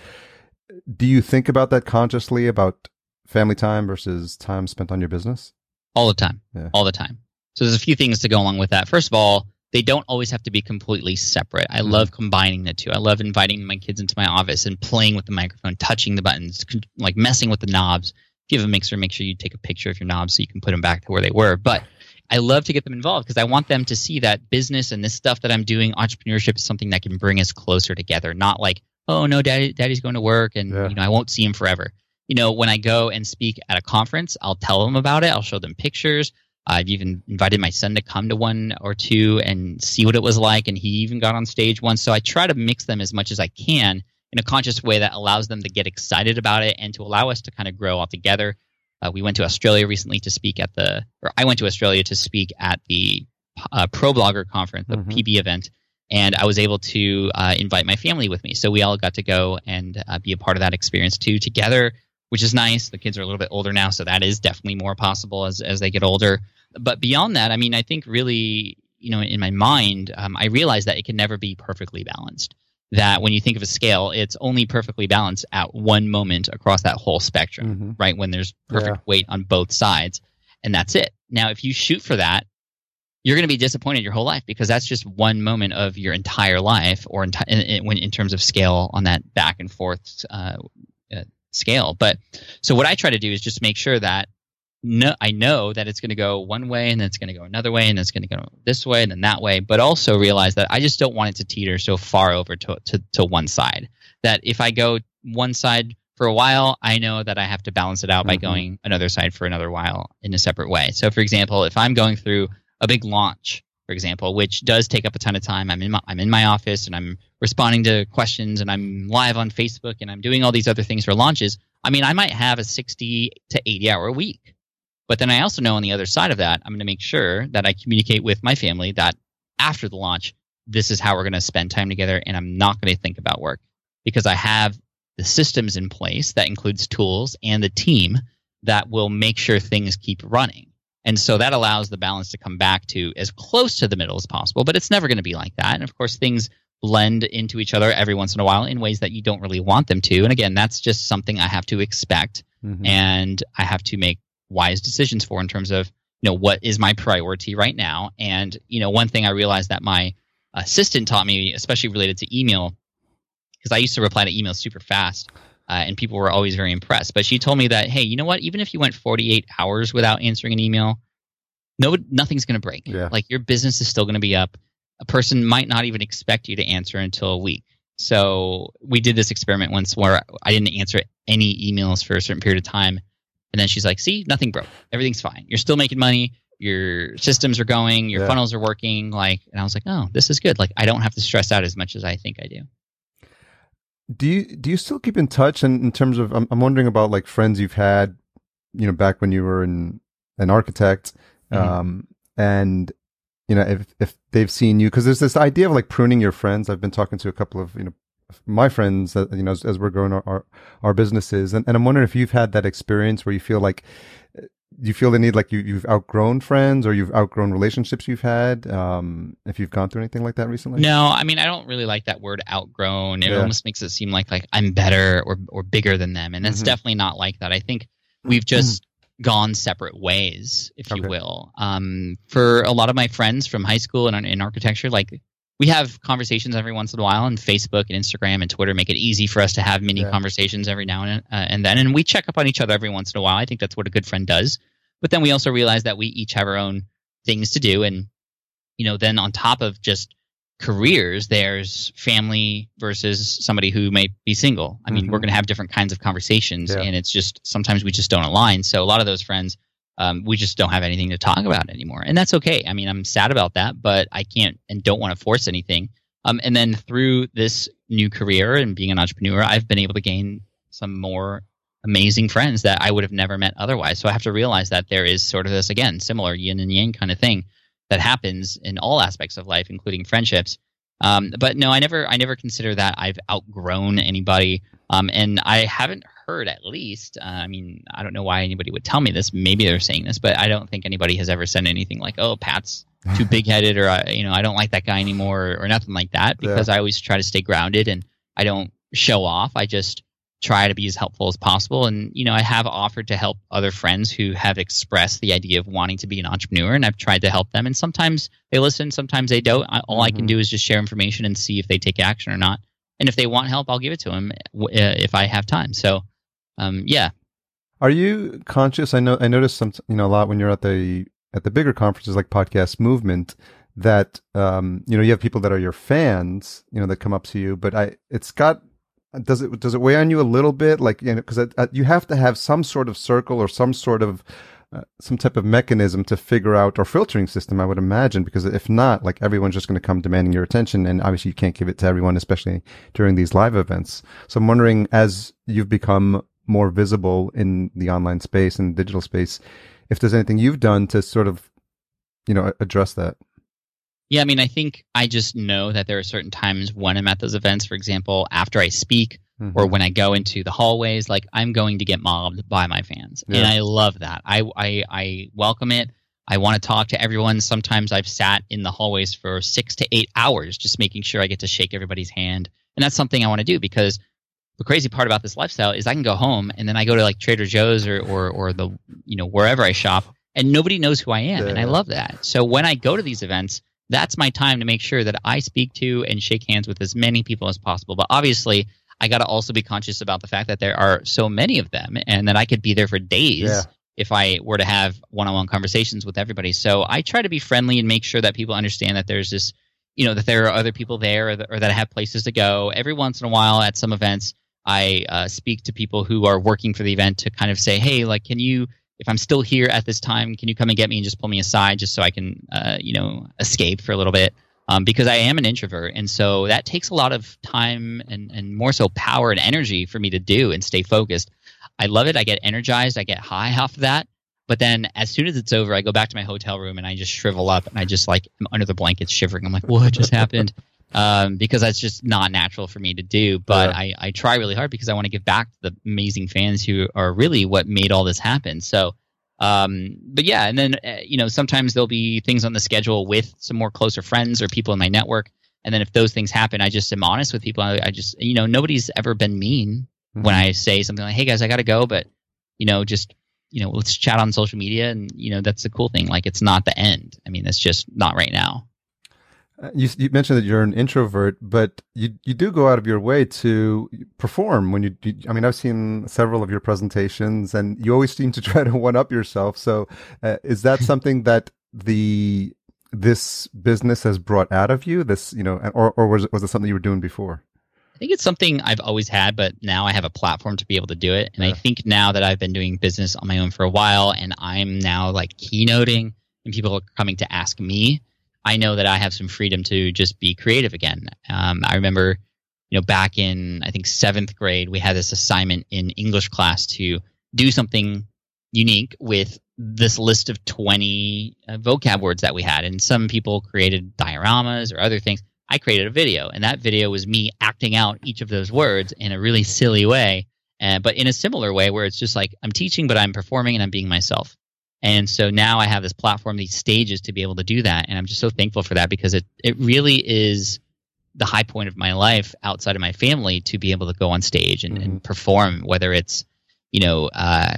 do you think about that consciously about family time versus time spent on your business? All the time, yeah. all the time. So there's a few things to go along with that. First of all, they don't always have to be completely separate. I mm. love combining the two. I love inviting my kids into my office and playing with the microphone, touching the buttons, like messing with the knobs. If you have a mixer, make sure you take a picture of your knobs so you can put them back to where they were. But I love to get them involved because I want them to see that business and this stuff that I'm doing, entrepreneurship is something that can bring us closer together. Not like, oh no, daddy, daddy's going to work and yeah. you know I won't see him forever. You know, when I go and speak at a conference, I'll tell them about it. I'll show them pictures. I've even invited my son to come to one or two and see what it was like, and he even got on stage once. So I try to mix them as much as I can in a conscious way that allows them to get excited about it and to allow us to kind of grow all together. Uh, we went to Australia recently to speak at the, or I went to Australia to speak at the uh, Pro Blogger Conference, the mm-hmm. PB event, and I was able to uh, invite my family with me. So we all got to go and uh, be a part of that experience too together, which is nice. The kids are a little bit older now, so that is definitely more possible as as they get older. But beyond that, I mean, I think really, you know, in my mind, um, I realize that it can never be perfectly balanced that when you think of a scale, it's only perfectly balanced at one moment across that whole spectrum, mm-hmm. right? When there's perfect yeah. weight on both sides, and that's it. Now, if you shoot for that, you're going to be disappointed your whole life because that's just one moment of your entire life, or in, in, in, in terms of scale on that back and forth uh, uh, scale. But so what I try to do is just make sure that no, I know that it's going to go one way and then it's going to go another way and it's going to go this way and then that way, but also realize that I just don't want it to teeter so far over to, to, to one side that if I go one side for a while, I know that I have to balance it out mm-hmm. by going another side for another while in a separate way. So, for example, if I'm going through a big launch, for example, which does take up a ton of time, I'm in my, I'm in my office and I'm responding to questions and I'm live on Facebook and I'm doing all these other things for launches. I mean, I might have a 60 to 80 hour week but then I also know on the other side of that, I'm going to make sure that I communicate with my family that after the launch, this is how we're going to spend time together, and I'm not going to think about work because I have the systems in place that includes tools and the team that will make sure things keep running. And so that allows the balance to come back to as close to the middle as possible, but it's never going to be like that. And of course, things blend into each other every once in a while in ways that you don't really want them to. And again, that's just something I have to expect mm-hmm. and I have to make wise decisions for in terms of you know what is my priority right now? And you know one thing i realized that my assistant taught me especially related to email because i used to reply to emails super fast uh, and people were always very impressed. But she told me that hey you know what? Even if you went 48 hours without answering an email no nothing's going to break. Yeah. like your business is still going to be up. A person might not even expect you to answer until a week. So we did this experiment once where i didn't answer any emails for a certain period of time and then she's like, see, nothing broke. Everything's fine. You're still making money. Your systems are going. Your yeah. funnels are working. Like, and I was like, oh, this is good. Like, I don't have to stress out as much as I think I do. Do you do you still keep in touch? And in terms of, I'm, I'm wondering about like friends you've had, you know, back when you were in an architect, mm-hmm. um, and you know, if if they've seen you, because there's this idea of like pruning your friends. I've been talking to a couple of you know my friends, uh, you know, as, as we're growing our, our, our, businesses. And, and I'm wondering if you've had that experience where you feel like, uh, you feel the need like you, you've outgrown friends or you've outgrown relationships you've had? Um, if you've gone through anything like that recently? No, I mean, I don't really like that word outgrown. It yeah. almost makes it seem like, like I'm better or, or bigger than them. And it's mm-hmm. definitely not like that. I think we've just, gone separate ways, if okay. you will. Um, for a lot of my friends from high school and in architecture, like we have conversations every once in a while, and Facebook and Instagram and Twitter make it easy for us to have mini yeah. conversations every now and, uh, and then. And we check up on each other every once in a while. I think that's what a good friend does. But then we also realize that we each have our own things to do. And, you know, then on top of just careers, there's family versus somebody who may be single. I mean, Mhm. we're going to have different kinds of conversations, Yeah. and it's just sometimes we just don't align. So a lot of those friends, um, we just don't have anything to talk about anymore, and that's okay. I mean, I'm sad about that, but I can't and don't want to force anything. Um, and then through this new career and being an entrepreneur, I've been able to gain some more amazing friends that I would have never met otherwise. So I have to realize that there is sort of this again similar yin and yang kind of thing that happens in all aspects of life, including friendships. Um, but no, I never, I never consider that I've outgrown anybody. Um, and I haven't heard, at least. Uh, I mean, I don't know why anybody would tell me this. Maybe they're saying this, but I don't think anybody has ever said anything like, "Oh, Pat's too big-headed," or you know, "I don't like that guy anymore," or, or nothing like that. Yeah. Because I always try to stay grounded and I don't show off. I just try to be as helpful as possible. And, you know, I have offered to help other friends who have expressed the idea of wanting to be an entrepreneur, and I've tried to help them. And sometimes they listen, sometimes they don't. I, all I can Mhm. do is just share information and see if they take action or not. And if they want help, I'll give it to them uh, if I have time. So, um, yeah. Are you conscious? I know I noticed some you know a lot when you're at the at the bigger conferences like Podcast Movement that um you know you have people that are your fans you know that come up to you, but I it's got does it does it weigh on you a little bit like you know because you have to have some sort of circle or some sort of uh, some type of mechanism to figure out or filtering system, I would imagine, because if not, like everyone's just going to come demanding your attention, and obviously you can't give it to everyone, especially during these live events. So I'm wondering, as you've become more visible in the online space and digital space, if there's anything you've done to sort of, you know, address that. Yeah, I mean, I think I just know that there are certain times when I'm at those events, for example, after I speak Mhm. or when I go into the hallways, like I'm going to get mobbed by my fans. Yeah. And I love that. I, I, I welcome it. I want to talk to everyone. Sometimes I've sat in the hallways for six to eight hours just making sure I get to shake everybody's hand. And that's something I want to do because the crazy part about this lifestyle is I can go home and then I go to like Trader Joe's or, or, or the, you know, wherever I shop and nobody knows who I am. And I love that. So when I go to these events, that's my time to make sure that I speak to and shake hands with as many people as possible. But obviously, I got to also be conscious about the fact that there are so many of them and that I could be there for days Yeah. if I were to have one on one conversations with everybody. So I try to be friendly and make sure that people understand that there's this, you know, that there are other people there or that, or that I have places to go. Every once in a while at some events, I uh, speak to people who are working for the event to kind of say, hey, like, can you, if I'm still here at this time, can you come and get me and just pull me aside just so I can, uh, you know, escape for a little bit? Um, because I am an introvert. And so that takes a lot of time and, and more so power and energy for me to do and stay focused. I love it. I get energized. I get high off of that. But then as soon as it's over, I go back to my hotel room and I just shrivel up and I just like am under the blankets shivering. I'm like, what just happened? Um, because that's just not natural for me to do. But Yeah. I, I try really hard because I want to give back to the amazing fans who are really what made all this happen. So, um, but yeah, and then uh, you know sometimes there'll be things on the schedule with some more closer friends or people in my network, and then if those things happen, I just am honest with people. I, I just you know nobody's ever been mean when I say something like, "Hey guys, I got to go," but you know just you know let's chat on social media, and you know that's the cool thing. Like it's not the end. I mean, it's just not right now. Uh, You, you mentioned that you're an introvert, but you you do go out of your way to perform when you. you I mean, I've seen several of your presentations, and you always seem to try to one up yourself. So, uh, is that something that the this business has brought out of you? This, you know, or or was it, was it something you were doing before? I think it's something I've always had, but now I have a platform to be able to do it. And I think now that I've been doing business on my own for a while and I'm now like keynoting and people are coming to ask me, I know that I have some freedom to just be creative again. Um, I remember, you know, back in, I think seventh grade, we had this assignment in English class to do something unique with this list of 20 uh, vocab words that we had. And some people created dioramas or other things. I created a video, and that video was me acting out each of those words in a really silly way, uh, but in a similar way where it's just like I'm teaching, but I'm performing and I'm being myself. And so now I have this platform, these stages to be able to do that, and I'm just so thankful for that because it it really is the high point of my life outside of my family to be able to go on stage and, and perform, whether it's you know uh,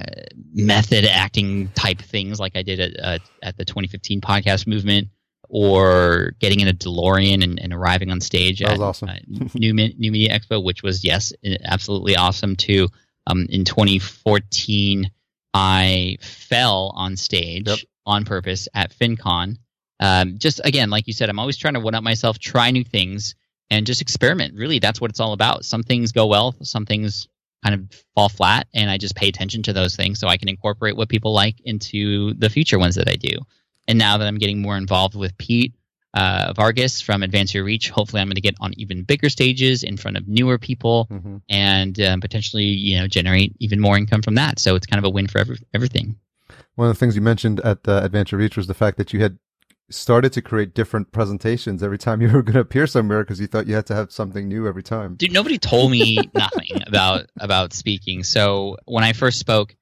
method acting type things like I did at uh, at the 2015 podcast movement or getting in a DeLorean and, and arriving on stage That at awesome. uh, New New Media Expo, which was yes, absolutely awesome too. Um, in 2014, I fell on stage Yep. on purpose at FinCon. Um, just again, like you said, I'm always trying to one up myself, try new things, and just experiment. Really, that's what it's all about. Some things go well, some things kind of fall flat, and I just pay attention to those things so I can incorporate what people like into the future ones that I do. And now that I'm getting more involved with Pete uh, Vargas from Advance Your Reach, hopefully I'm going to get on even bigger stages in front of newer people hmm and um, potentially you know generate even more income from that. So it's kind of a win for every, everything. One of the things you mentioned at uh, Advance Your Reach was the fact that you had started to create different presentations every time you were going to appear somewhere because you thought you had to have something new every time. Dude, nobody told me nothing about about speaking. So when I first spoke,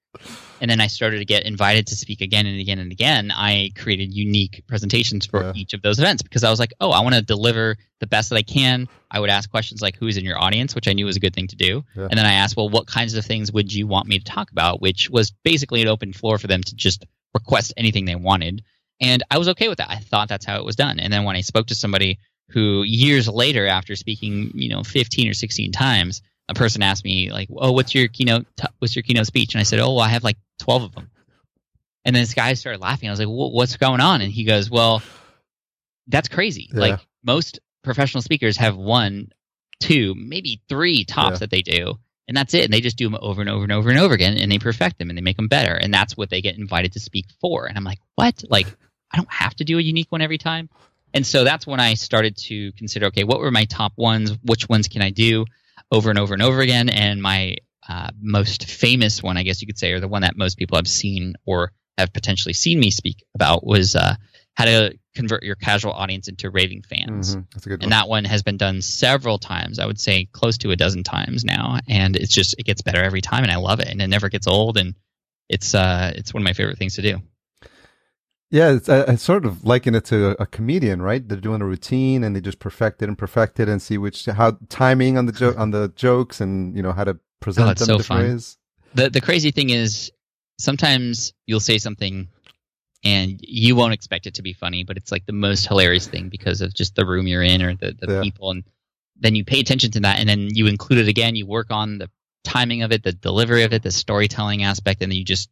and then I started to get invited to speak again and again and again, I created unique presentations for Yeah. each of those events because I was like, oh, I want to deliver the best that I can. I would ask questions like, who's in your audience, which I knew was a good thing to do. Yeah. And then I asked, well, what kinds of things would you want me to talk about? Which was basically an open floor for them to just request anything they wanted. And I was okay with that. I thought that's how it was done. And then when I spoke to somebody who years later, after speaking, you know, 15 or 16 times, a person asked me like, "Oh, what's your keynote? T- what's your keynote speech?" And I said, "Oh, well, I have like 12 of them." And then this guy started laughing. I was like, "Wha- "What's going on?" And he goes, "Well, that's crazy. Yeah. Like most professional speakers have one, two, maybe three tops Yeah. that they do, and that's it. And they just do them over and over and over and over again, and they perfect them and they make them better. And that's what they get invited to speak for. And I'm like, what? Like, I don't have to do a unique one every time. And so that's when I started to consider, okay, what were my top ones? Which ones can I do over and over and over again? And my uh, most famous one, I guess you could say, or the one that most people have seen or have potentially seen me speak about was uh, how to convert your casual audience into raving fans. Mhm. That's a good And that one has been done several times. I would say close to a dozen times now, and it's just it gets better every time, and I love it, and it never gets old, and it's uh it's one of my favorite things to do. Yeah, it's, I, I sort of liken it to a, comedian, right? They're doing a routine and they just perfect it and perfect it and see which how timing on the joke on the jokes and you know how to present Oh, them so in different fun. ways. the the crazy thing is sometimes you'll say something and you won't expect it to be funny, but it's like the most hilarious thing because of just the room you're in or the, the Yeah. people and then you pay attention to that and then you include it again, you work on the timing of it, the delivery of it, the storytelling aspect, and then you just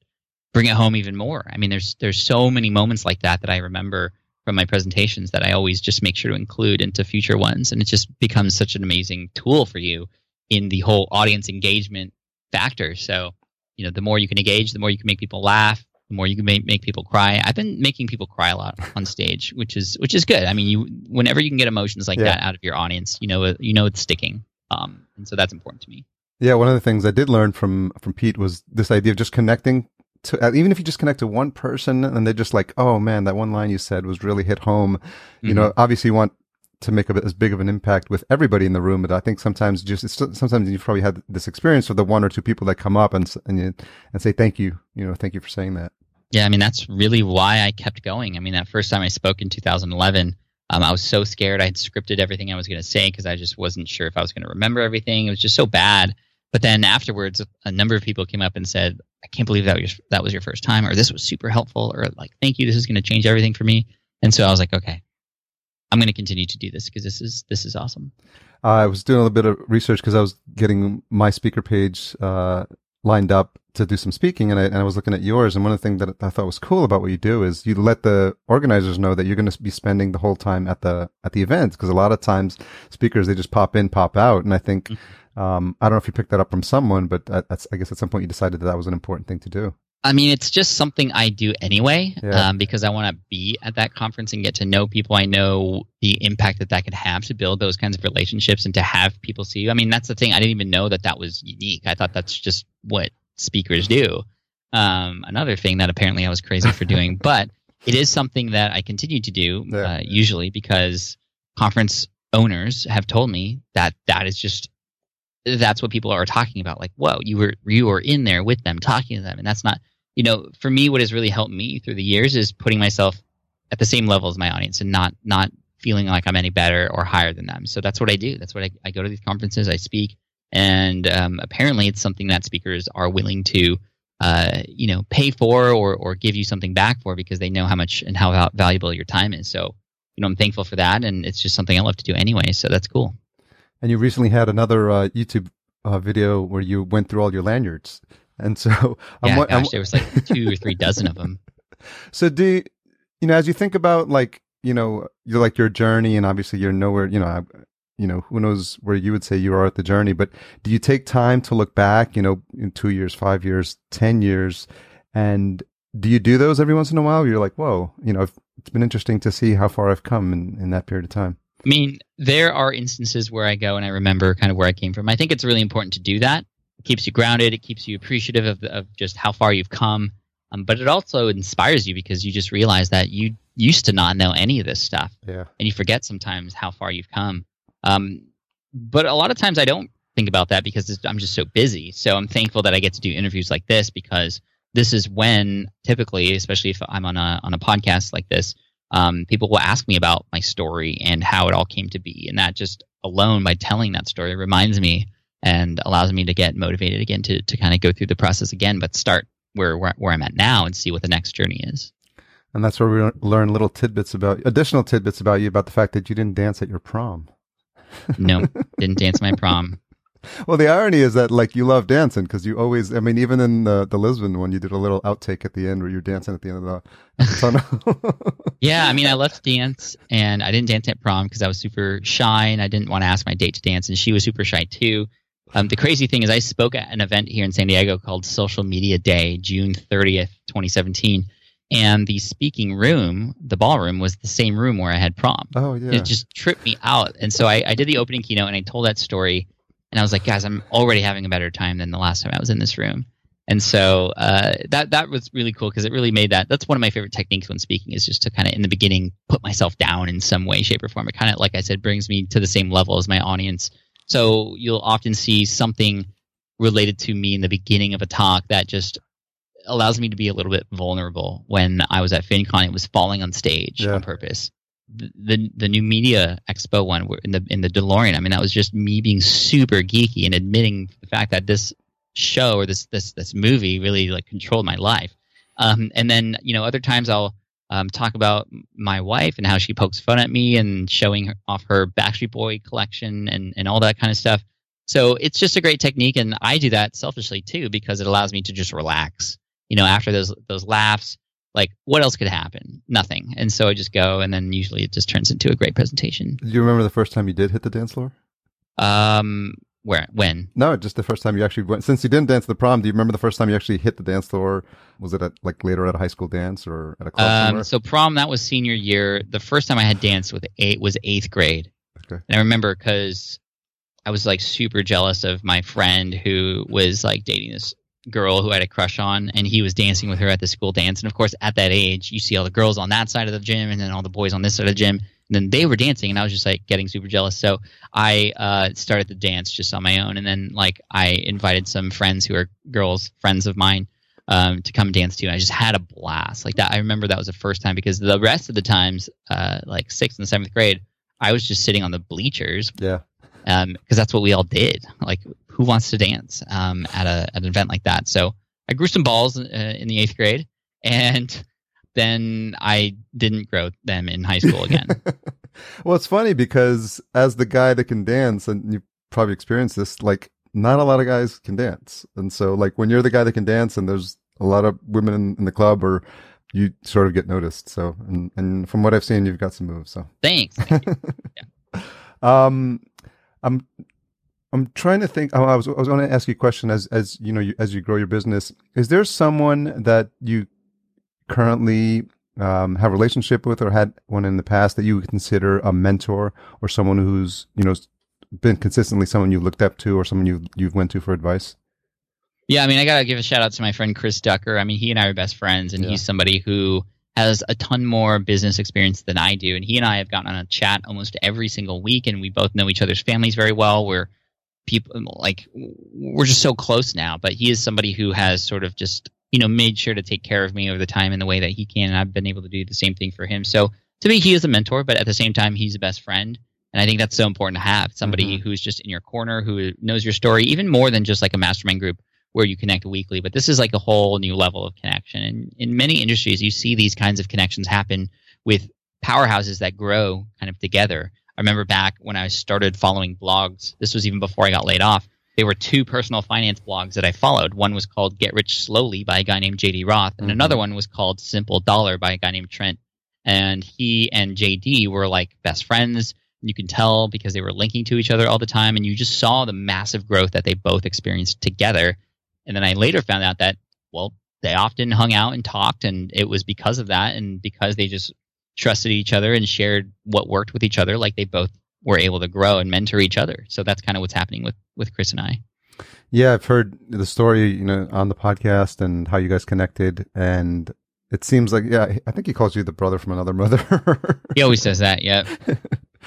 bring it home even more. I mean there's there's so many moments like that that I remember from my presentations that I always just make sure to include into future ones and it just becomes such an amazing tool for you in the whole audience engagement factor. So you know, the more you can engage, the more you can make people laugh, the more you can make, make people cry. I've been making people cry a lot on stage, which is which is good. I mean, you whenever you can get emotions like Yeah. that out of your audience, you know, you know it's sticking. Um, and so that's important to me. Yeah, one of the things I did learn from from Pete was this idea of just connecting to uh, even if you just connect to one person and they're just like, oh man, that one line you said was really hit home. You know, obviously you want to make a bit as big of an impact with everybody in the room, but I think sometimes just it's, sometimes you've probably had this experience with the one or two people that come up and and you, and say thank you, you know, thank you for saying that. Yeah, I mean that's really why I kept going. I mean that first time I spoke in 2011, um, I was so scared. I had scripted everything I was going to say because I just wasn't sure if I was going to remember everything. It was just so bad. But then afterwards, a number of people came up and said, "I can't believe that was that was your first time," or "This was super helpful," or like, "Thank you, this is going to change everything for me." And so I was like, "Okay, I'm going to continue to do this because this is this is awesome." I was doing a little bit of research because I was getting my speaker page uh, lined up to do some speaking, and I, and I was looking at yours. And one of the things that I thought was cool about what you do is you let the organizers know that you're going to be spending the whole time at the at the event because a lot of times speakers they just pop in, pop out, and I think um, I don't know if you picked that up from someone, but that's, I guess at some point you decided that that was an important thing to do. I mean, it's just something I do anyway, Yeah. um, because I want to be at that conference and get to know people. I know the impact that that could have to build those kinds of relationships and to have people see you. I mean, that's the thing. I didn't even know that that was unique. I thought that's just what speakers do. Um, another thing that apparently I was crazy for doing, but it is something that I continue to do Yeah. uh, usually because conference owners have told me that that is just that's what people are talking about. Like, whoa, you were you were in there with them, talking to them, and that's not you know, for me, what has really helped me through the years is putting myself at the same level as my audience and not not feeling like I'm any better or higher than them. So that's what I do. That's what I, I go to these conferences, I speak, and um, apparently it's something that speakers are willing to, uh, you know, pay for or or give you something back for because they know how much and how valuable your time is. So you know, I'm thankful for that, and it's just something I love to do anyway. So that's cool. And you recently had another uh, YouTube uh, video where you went through all your lanyards. And so, I'm, yeah, wa- I'm- there was like two or three dozen of them. so do you, you know as you think about like you know you're like your journey, and obviously you're nowhere. You know, you know who knows where you would say you are at the journey, but do you take time to look back? You know, in two years, five years, ten years, and do you do those every once in a while? You're like, whoa, you know, it's been interesting to see how far I've come in, in that period of time. I mean, there are instances where I go and I remember kind of where I came from. I think it's really important to do that. It keeps you grounded. It keeps you appreciative of, of just how far you've come. Um, but it also inspires you because you just realize that you used to not know any of this stuff, Yeah. and you forget sometimes how far you've come. Um, but a lot of times I don't think about that because I'm just so busy. So I'm thankful that I get to do interviews like this because this is when typically, especially if I'm on a on a podcast like this, um, people will ask me about my story and how it all came to be, and that just alone by telling that story reminds me and allows me to get motivated again to to kind of go through the process again, but start where where, where I'm at now and see what the next journey is. And that's where we learn little tidbits about additional tidbits about you about the fact that you didn't dance at your prom. No, didn't dance my prom. Well, the irony is that like you love dancing because you always. I mean, even in the the Lisbon one, you did a little outtake at the end where you're dancing at the end of the, of the tunnel. Yeah, I mean, I left dance and I didn't dance at prom because I was super shy and I didn't want to ask my date to dance, and she was super shy too. Um, the crazy thing is, I spoke at an event here in San Diego called Social Media Day, June 30th, 2017. And the speaking room, the ballroom, was the same room where I had prom. oh yeah. It just tripped me out. And so I, I did the opening keynote and I told that story. And I was like, guys, I'm already having a better time than the last time I was in this room. And so uh, that that was really cool because it really made that. That's one of my favorite techniques when speaking is just to kind of in the beginning put myself down in some way, shape, or form. It kind of, like I said, brings me to the same level as my audience. So you'll often see something related to me in the beginning of a talk that just allows me to be a little bit vulnerable. When I was at FinCon, it was falling on stage Yeah. on purpose. The, the the new media expo one in the in the DeLorean. I mean, that was just me being super geeky and admitting the fact that this show or this this this movie really like controlled my life. Um, and then you know other times I'll um, talk about my wife and how she pokes fun at me and showing her, off her Backstreet Boy collection and and all that kind of stuff. So it's just a great technique, and I do that selfishly too because it allows me to just relax. You know, after those those laughs, like what else could happen? Nothing. And so I just go, and then usually it just turns into a great presentation. Do you remember the first time you did hit the dance floor? Um, where when? No, just the first time you actually went. Since you didn't dance the prom, do you remember the first time you actually hit the dance floor? Was it at like later at a high school dance or at a club Um, somewhere? so prom that was senior year. The first time I had danced with eight was eighth grade, Okay. and I remember because I was like super jealous of my friend who was like dating this girl who I had a crush on, and he was dancing with her at the school dance. And of course, at that age, you see all the girls on that side of the gym, and then all the boys on this side of the gym. And then they were dancing, and I was just like getting super jealous. So I uh, started the dance just on my own, and then like I invited some friends who are girls, friends of mine, um, to come dance too. And I just had a blast like that. I remember that was the first time because the rest of the times, uh, like sixth and seventh grade, I was just sitting on the bleachers yeah. Because that's what we all did. Like, who wants to dance um, at a at an event like that? So I grew some balls uh, in the eighth grade, and then I didn't grow them in high school again. well, it's funny because as the guy that can dance, and you probably experienced this, like not a lot of guys can dance, and so like when you're the guy that can dance, and there's a lot of women in, in the club, or you sort of get noticed. So, and, and from what I've seen, you've got some moves. So, Thanks. Yeah. um, I'm I'm trying to think. oh, I was I was going to ask you a question as as you know you, as you grow your business. Is there someone that you currently um, have a relationship with, or had one in the past that you would consider a mentor, or someone who's you know been consistently someone you looked up to, or someone you you've went to for advice? Yeah, I mean, I gotta give a shout out to my friend Chris Ducker. I mean, he and I are best friends, and Yeah. he's somebody who has a ton more business experience than I do. And he and I have gotten on a chat almost every single week, and we both know each other's families very well. We're people like we're just so close now. But he is somebody who has sort of just you know made sure to take care of me over the time in the way that he can, and I've been able to do the same thing for him. So to me, he is a mentor, but at the same time, he's a best friend. And I think that's so important to have somebody Mhm. who's just in your corner, who knows your story, even more than just like a mastermind group where you connect weekly. But this is like a whole new level of connection. And in many industries, you see these kinds of connections happen with powerhouses that grow kind of together. I remember back when I started following blogs, this was even before I got laid off. they were two personal finance blogs that I followed. One was called Get Rich Slowly by a guy named JD Roth, and Mhm. another one was called Simple Dollar by a guy named Trent. And he and JD were like best friends. You can tell because they were linking to each other all the time, and you just saw the massive growth that they both experienced together. And then I later found out that, well, they often hung out and talked, and it was because of that, and because they just trusted each other and shared what worked with each other, like they both were able to grow and mentor each other. So that's kind of what's happening with with Chris and I. Yeah, I've heard the story, you know, on the podcast and how you guys connected, and it seems like, yeah, I think he calls you the brother from another mother. He always says that. Yep.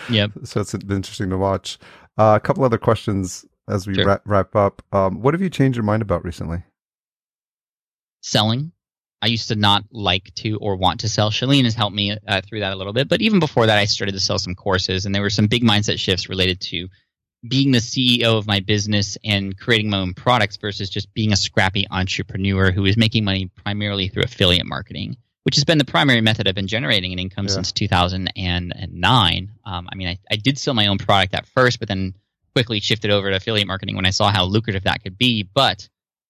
Yep. so it's been interesting to watch. Uh, a couple other questions as we Sure. wrap, wrap up. Um, what have you changed your mind about recently? selling. I used to not like to or want to sell. Chalene has helped me uh, through that a little bit. But even before that, I started to sell some courses, and there were some big mindset shifts related to being the CEO of my business and creating my own products versus just being a scrappy entrepreneur who is making money primarily through affiliate marketing, which has been the primary method I've been generating an income Yeah. since 2009. Um, I mean, I, I did sell my own product at first, but then quickly shifted over to affiliate marketing when I saw how lucrative that could be. But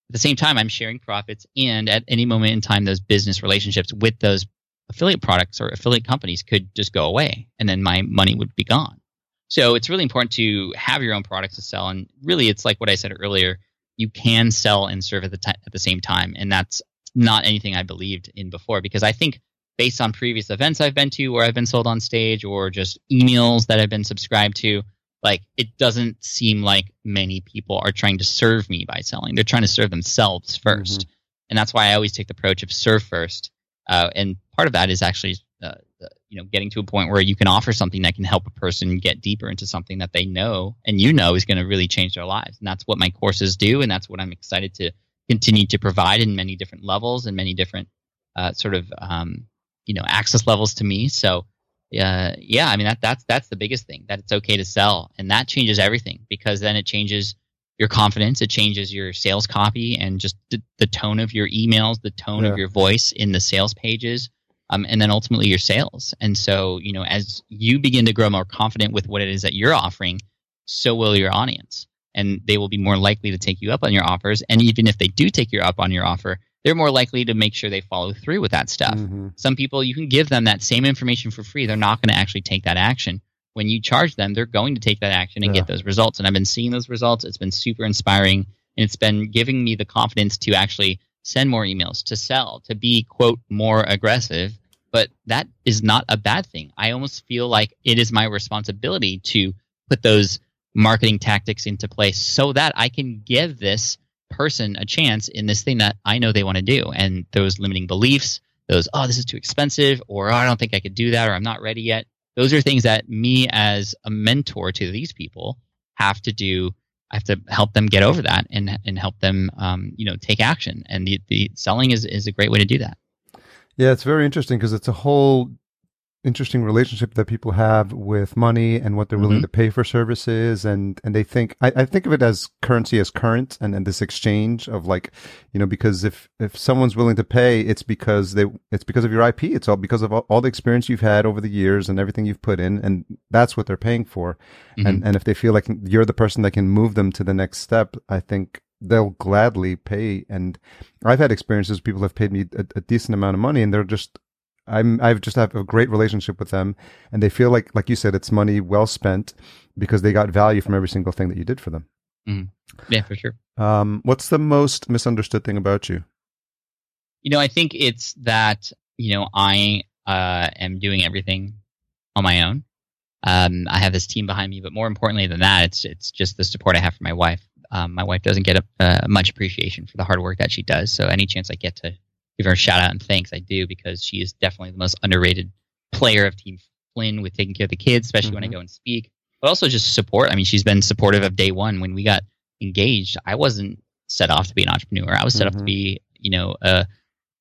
at the same time, I'm sharing profits, and at any moment in time, those business relationships with those affiliate products or affiliate companies could just go away, and then my money would be gone. So it's really important to have your own products to sell, and really, it's like what I said earlier: you can sell and serve at the ti at the same time, and that's not anything I believed in before because I think based on previous events I've been to where I've been sold on stage or just emails that I've been subscribed to, like it doesn't seem like many people are trying to serve me by selling. They're trying to serve themselves 1st and that's why I always take the approach of serve first. Uh, and part of that is actually, uh, you know, getting to a point where you can offer something that can help a person get deeper into something that they know and you know is going to really change their lives. And that's what my courses do, and that's what I'm excited to continue to provide in many different levels and many different uh, sort of um, you know access levels to me. So uh, yeah, I mean that that's that's the biggest thing that it's okay to sell, and that changes everything because then it changes your confidence, it changes your sales copy, and just the, the tone of your emails, the tone Yeah. of your voice in the sales pages, um, and then ultimately your sales. And so you know as you begin to grow more confident with what it is that you're offering, so will your audience, and they will be more likely to take you up on your offers. And even if they do take you up on your offer, they're more likely to make sure they follow through with that stuff. Mhm. Some people, you can give them that same information for free. They're not going to actually take that action. When you charge them, they're going to take that action and Yeah. get those results. And I've been seeing those results. It's been super inspiring. And it's been giving me the confidence to actually send more emails, to sell, to be, quote, more aggressive. But that is not a bad thing. I almost feel like it is my responsibility to put those marketing tactics into place so that I can give this person a chance in this thing that I know they want to do. And those limiting beliefs, those, oh, this is too expensive, or oh, I don't think I could do that, or I'm not ready yet. Those are things that me as a mentor to these people have to do. I have to help them get over that and and help them, um, you know, take action. And the, the selling is is a great way to do that. Yeah, it's very interesting because it's a whole interesting relationship that people have with money and what they're willing Mhm. to pay for services and and they think I, I think of it as currency as current and, and this exchange of like you know because if if someone's willing to pay it's because they it's because of your IP it's all because of all, all the experience you've had over the years and everything you've put in and that's what they're paying for. And and if they feel like you're the person that can move them to the next step I think they'll gladly pay. And I've had experiences people have paid me a, a decent amount of money and they're just I'm I've just have a great relationship with them and they feel like like you said it's money well spent because they got value from every single thing that you did for them. yeah, for sure. Um, what's the most misunderstood thing about you? You know, I think it's that you know I uh, am doing everything on my own. Um, I have this team behind me, but more importantly than that, it's it's just the support I have from my wife. Um, my wife doesn't get a, uh, much appreciation for the hard work that she does. So any chance I get to give her a shout out and thanks, I do because she is definitely the most underrated player of Team Flynn with taking care of the kids, especially when I Mhm. go and speak. But also just support. I mean, she's been supportive of day one when we got engaged. I wasn't set off to be an entrepreneur. I was set off to be, you know, a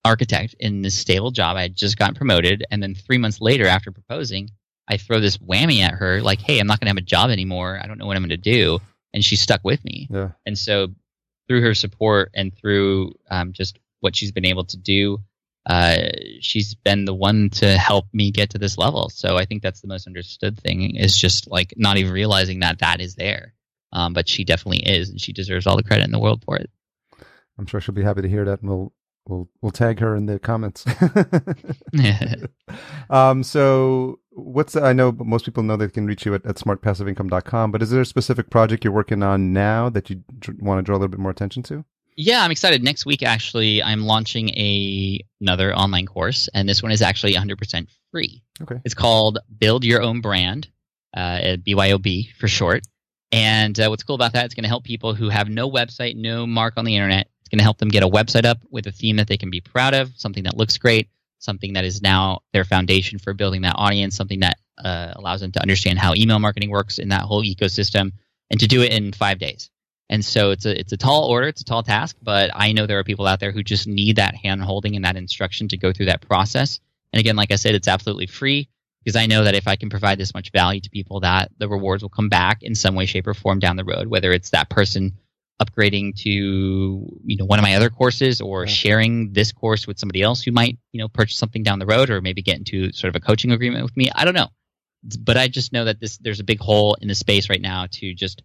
architect in this stable job. I had just gotten promoted, and then three months later, after proposing, I throw this whammy at her, like, "Hey, I'm not going to have a job anymore. I don't know what I'm going to do," and she stuck with me. Yeah. And so, through her support and through um, just what she's been able to do, uh, she's been the one to help me get to this level. So I think that's the most understood thing is just like not even realizing that that is there. Um, but she definitely is, and she deserves all the credit in the world for it. I'm sure she'll be happy to hear that, and we'll we'll we'll tag her in the comments. um, so what's I know most people know they can reach you at, at smartpassiveincome.com, but is there a specific project you're working on now that you dr- want to draw a little bit more attention to? Yeah, I'm excited. Next week, actually, I'm launching a another online course, and this one is actually 100% free. Okay. It's called Build Your Own Brand, uh, BYOB for short. And uh, what's cool about that? It's going to help people who have no website, no mark on the internet. It's going to help them get a website up with a theme that they can be proud of, something that looks great, something that is now their foundation for building that audience, something that uh, allows them to understand how email marketing works in that whole ecosystem, and to do it in five days. And so it's a it's a tall order, it's a tall task, but I know there are people out there who just need that hand holding and that instruction to go through that process. And again, like I said, it's absolutely free because I know that if I can provide this much value to people, that the rewards will come back in some way, shape, or form down the road. Whether it's that person upgrading to you know one of my other courses or sharing this course with somebody else who might you know purchase something down the road or maybe get into sort of a coaching agreement with me. I don't know, but I just know that this there's a big hole in the space right now to just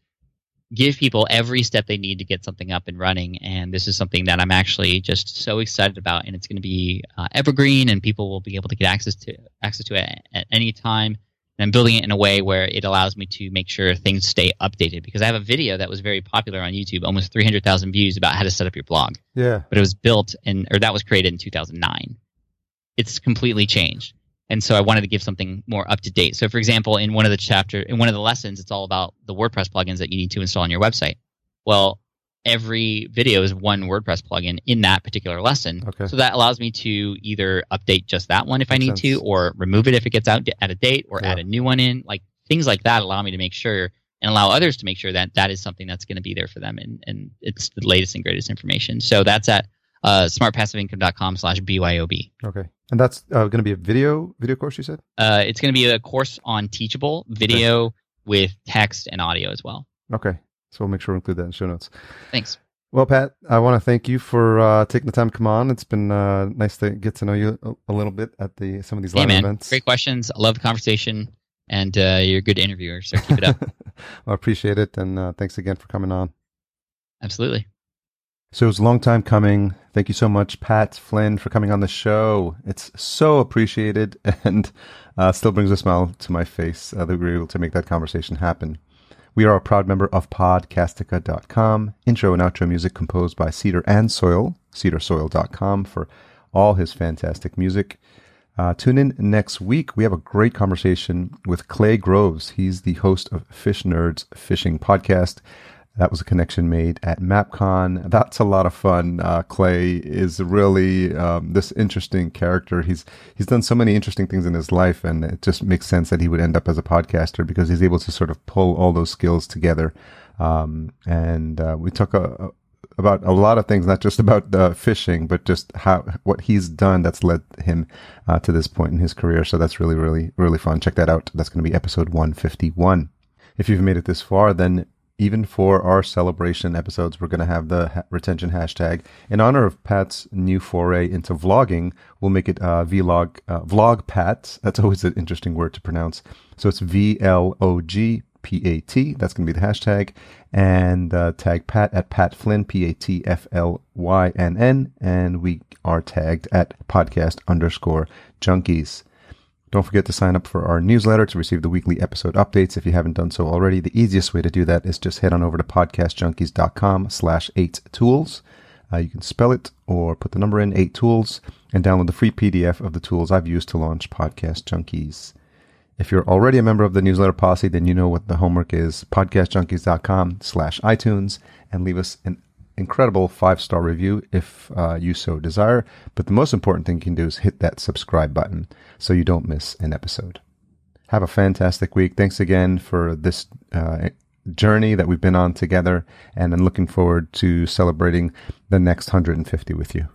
give people every step they need to get something up and running. And this is something that I'm actually just so excited about, and it's going to be uh, evergreen, and people will be able to get access to access to it at, at any time. And I'm building it in a way where it allows me to make sure things stay updated because I have a video that was very popular on YouTube, almost 300,000 views about how to set up your blog. Yeah. But it was built in, or that was created in 2009. It's completely changed and so I wanted to give something more up to date. So, for example, in one of the chapter, in one of the lessons, it's all about the WordPress plugins that you need to install on your website. Well, every video is one WordPress plugin in that particular lesson. Okay. So that allows me to either update just that one if Makes I need sense. to, or remove it if it gets out at a date, or yeah. add a new one in. Like things like that allow me to make sure and allow others to make sure that that is something that's going to be there for them, and and it's the latest and greatest information. So that's at uh, smartpassiveincome.com slash BYOB. Okay. And that's uh, going to be a video video course, you said? Uh, it's going to be a course on Teachable, video okay. with text and audio as well. Okay. So we'll make sure we include that in show notes. Thanks. Well, Pat, I want to thank you for uh, taking the time to come on. It's been uh, nice to get to know you a, a, little bit at the some of these live man. events. Great questions. I love the conversation, and uh, you're a good interviewer, so keep it up. well, I appreciate it, and uh, thanks again for coming on. Absolutely. So it was a long time coming. Thank you so much, Pat Flynn, for coming on the show. It's so appreciated and uh, still brings a smile to my face uh, that we were able to make that conversation happen. We are a proud member of podcastica.com. Intro and outro music composed by Cedar and Soil, cedarsoil.com for all his fantastic music. Uh, tune in next week. We have a great conversation with Clay Groves. He's the host of Fish Nerds Fishing Podcast. That was a connection made at MapCon. That's a lot of fun. Uh, Clay is really um, this interesting character. He's he's done so many interesting things in his life, and it just makes sense that he would end up as a podcaster because he's able to sort of pull all those skills together. Um, and uh, we talk a, a, about a lot of things, not just about uh, fishing, but just how what he's done that's led him uh, to this point in his career. So that's really, really, really fun. Check that out. That's going to be episode 151. If you've made it this far, then even for our celebration episodes, we're going to have the ha- retention hashtag. In honor of Pat's new foray into vlogging, we'll make it uh, vlog, uh, vlog Pat. That's always an interesting word to pronounce. So it's V L O G P A T. That's going to be the hashtag. And uh, tag Pat at Pat Flynn, P A T F L Y N N. And we are tagged at podcast underscore junkies. Don't forget to sign up for our newsletter to receive the weekly episode updates if you haven't done so already. The easiest way to do that is just head on over to podcastjunkies.com slash eight tools. Uh, you can spell it or put the number in eight tools and download the free PDF of the tools I've used to launch Podcast Junkies. If you're already a member of the newsletter posse, then you know what the homework is. Podcastjunkies.com slash iTunes and leave us an incredible five star review if uh, you so desire. But the most important thing you can do is hit that subscribe button so you don't miss an episode. Have a fantastic week. Thanks again for this uh, journey that we've been on together, and I'm looking forward to celebrating the next 150 with you.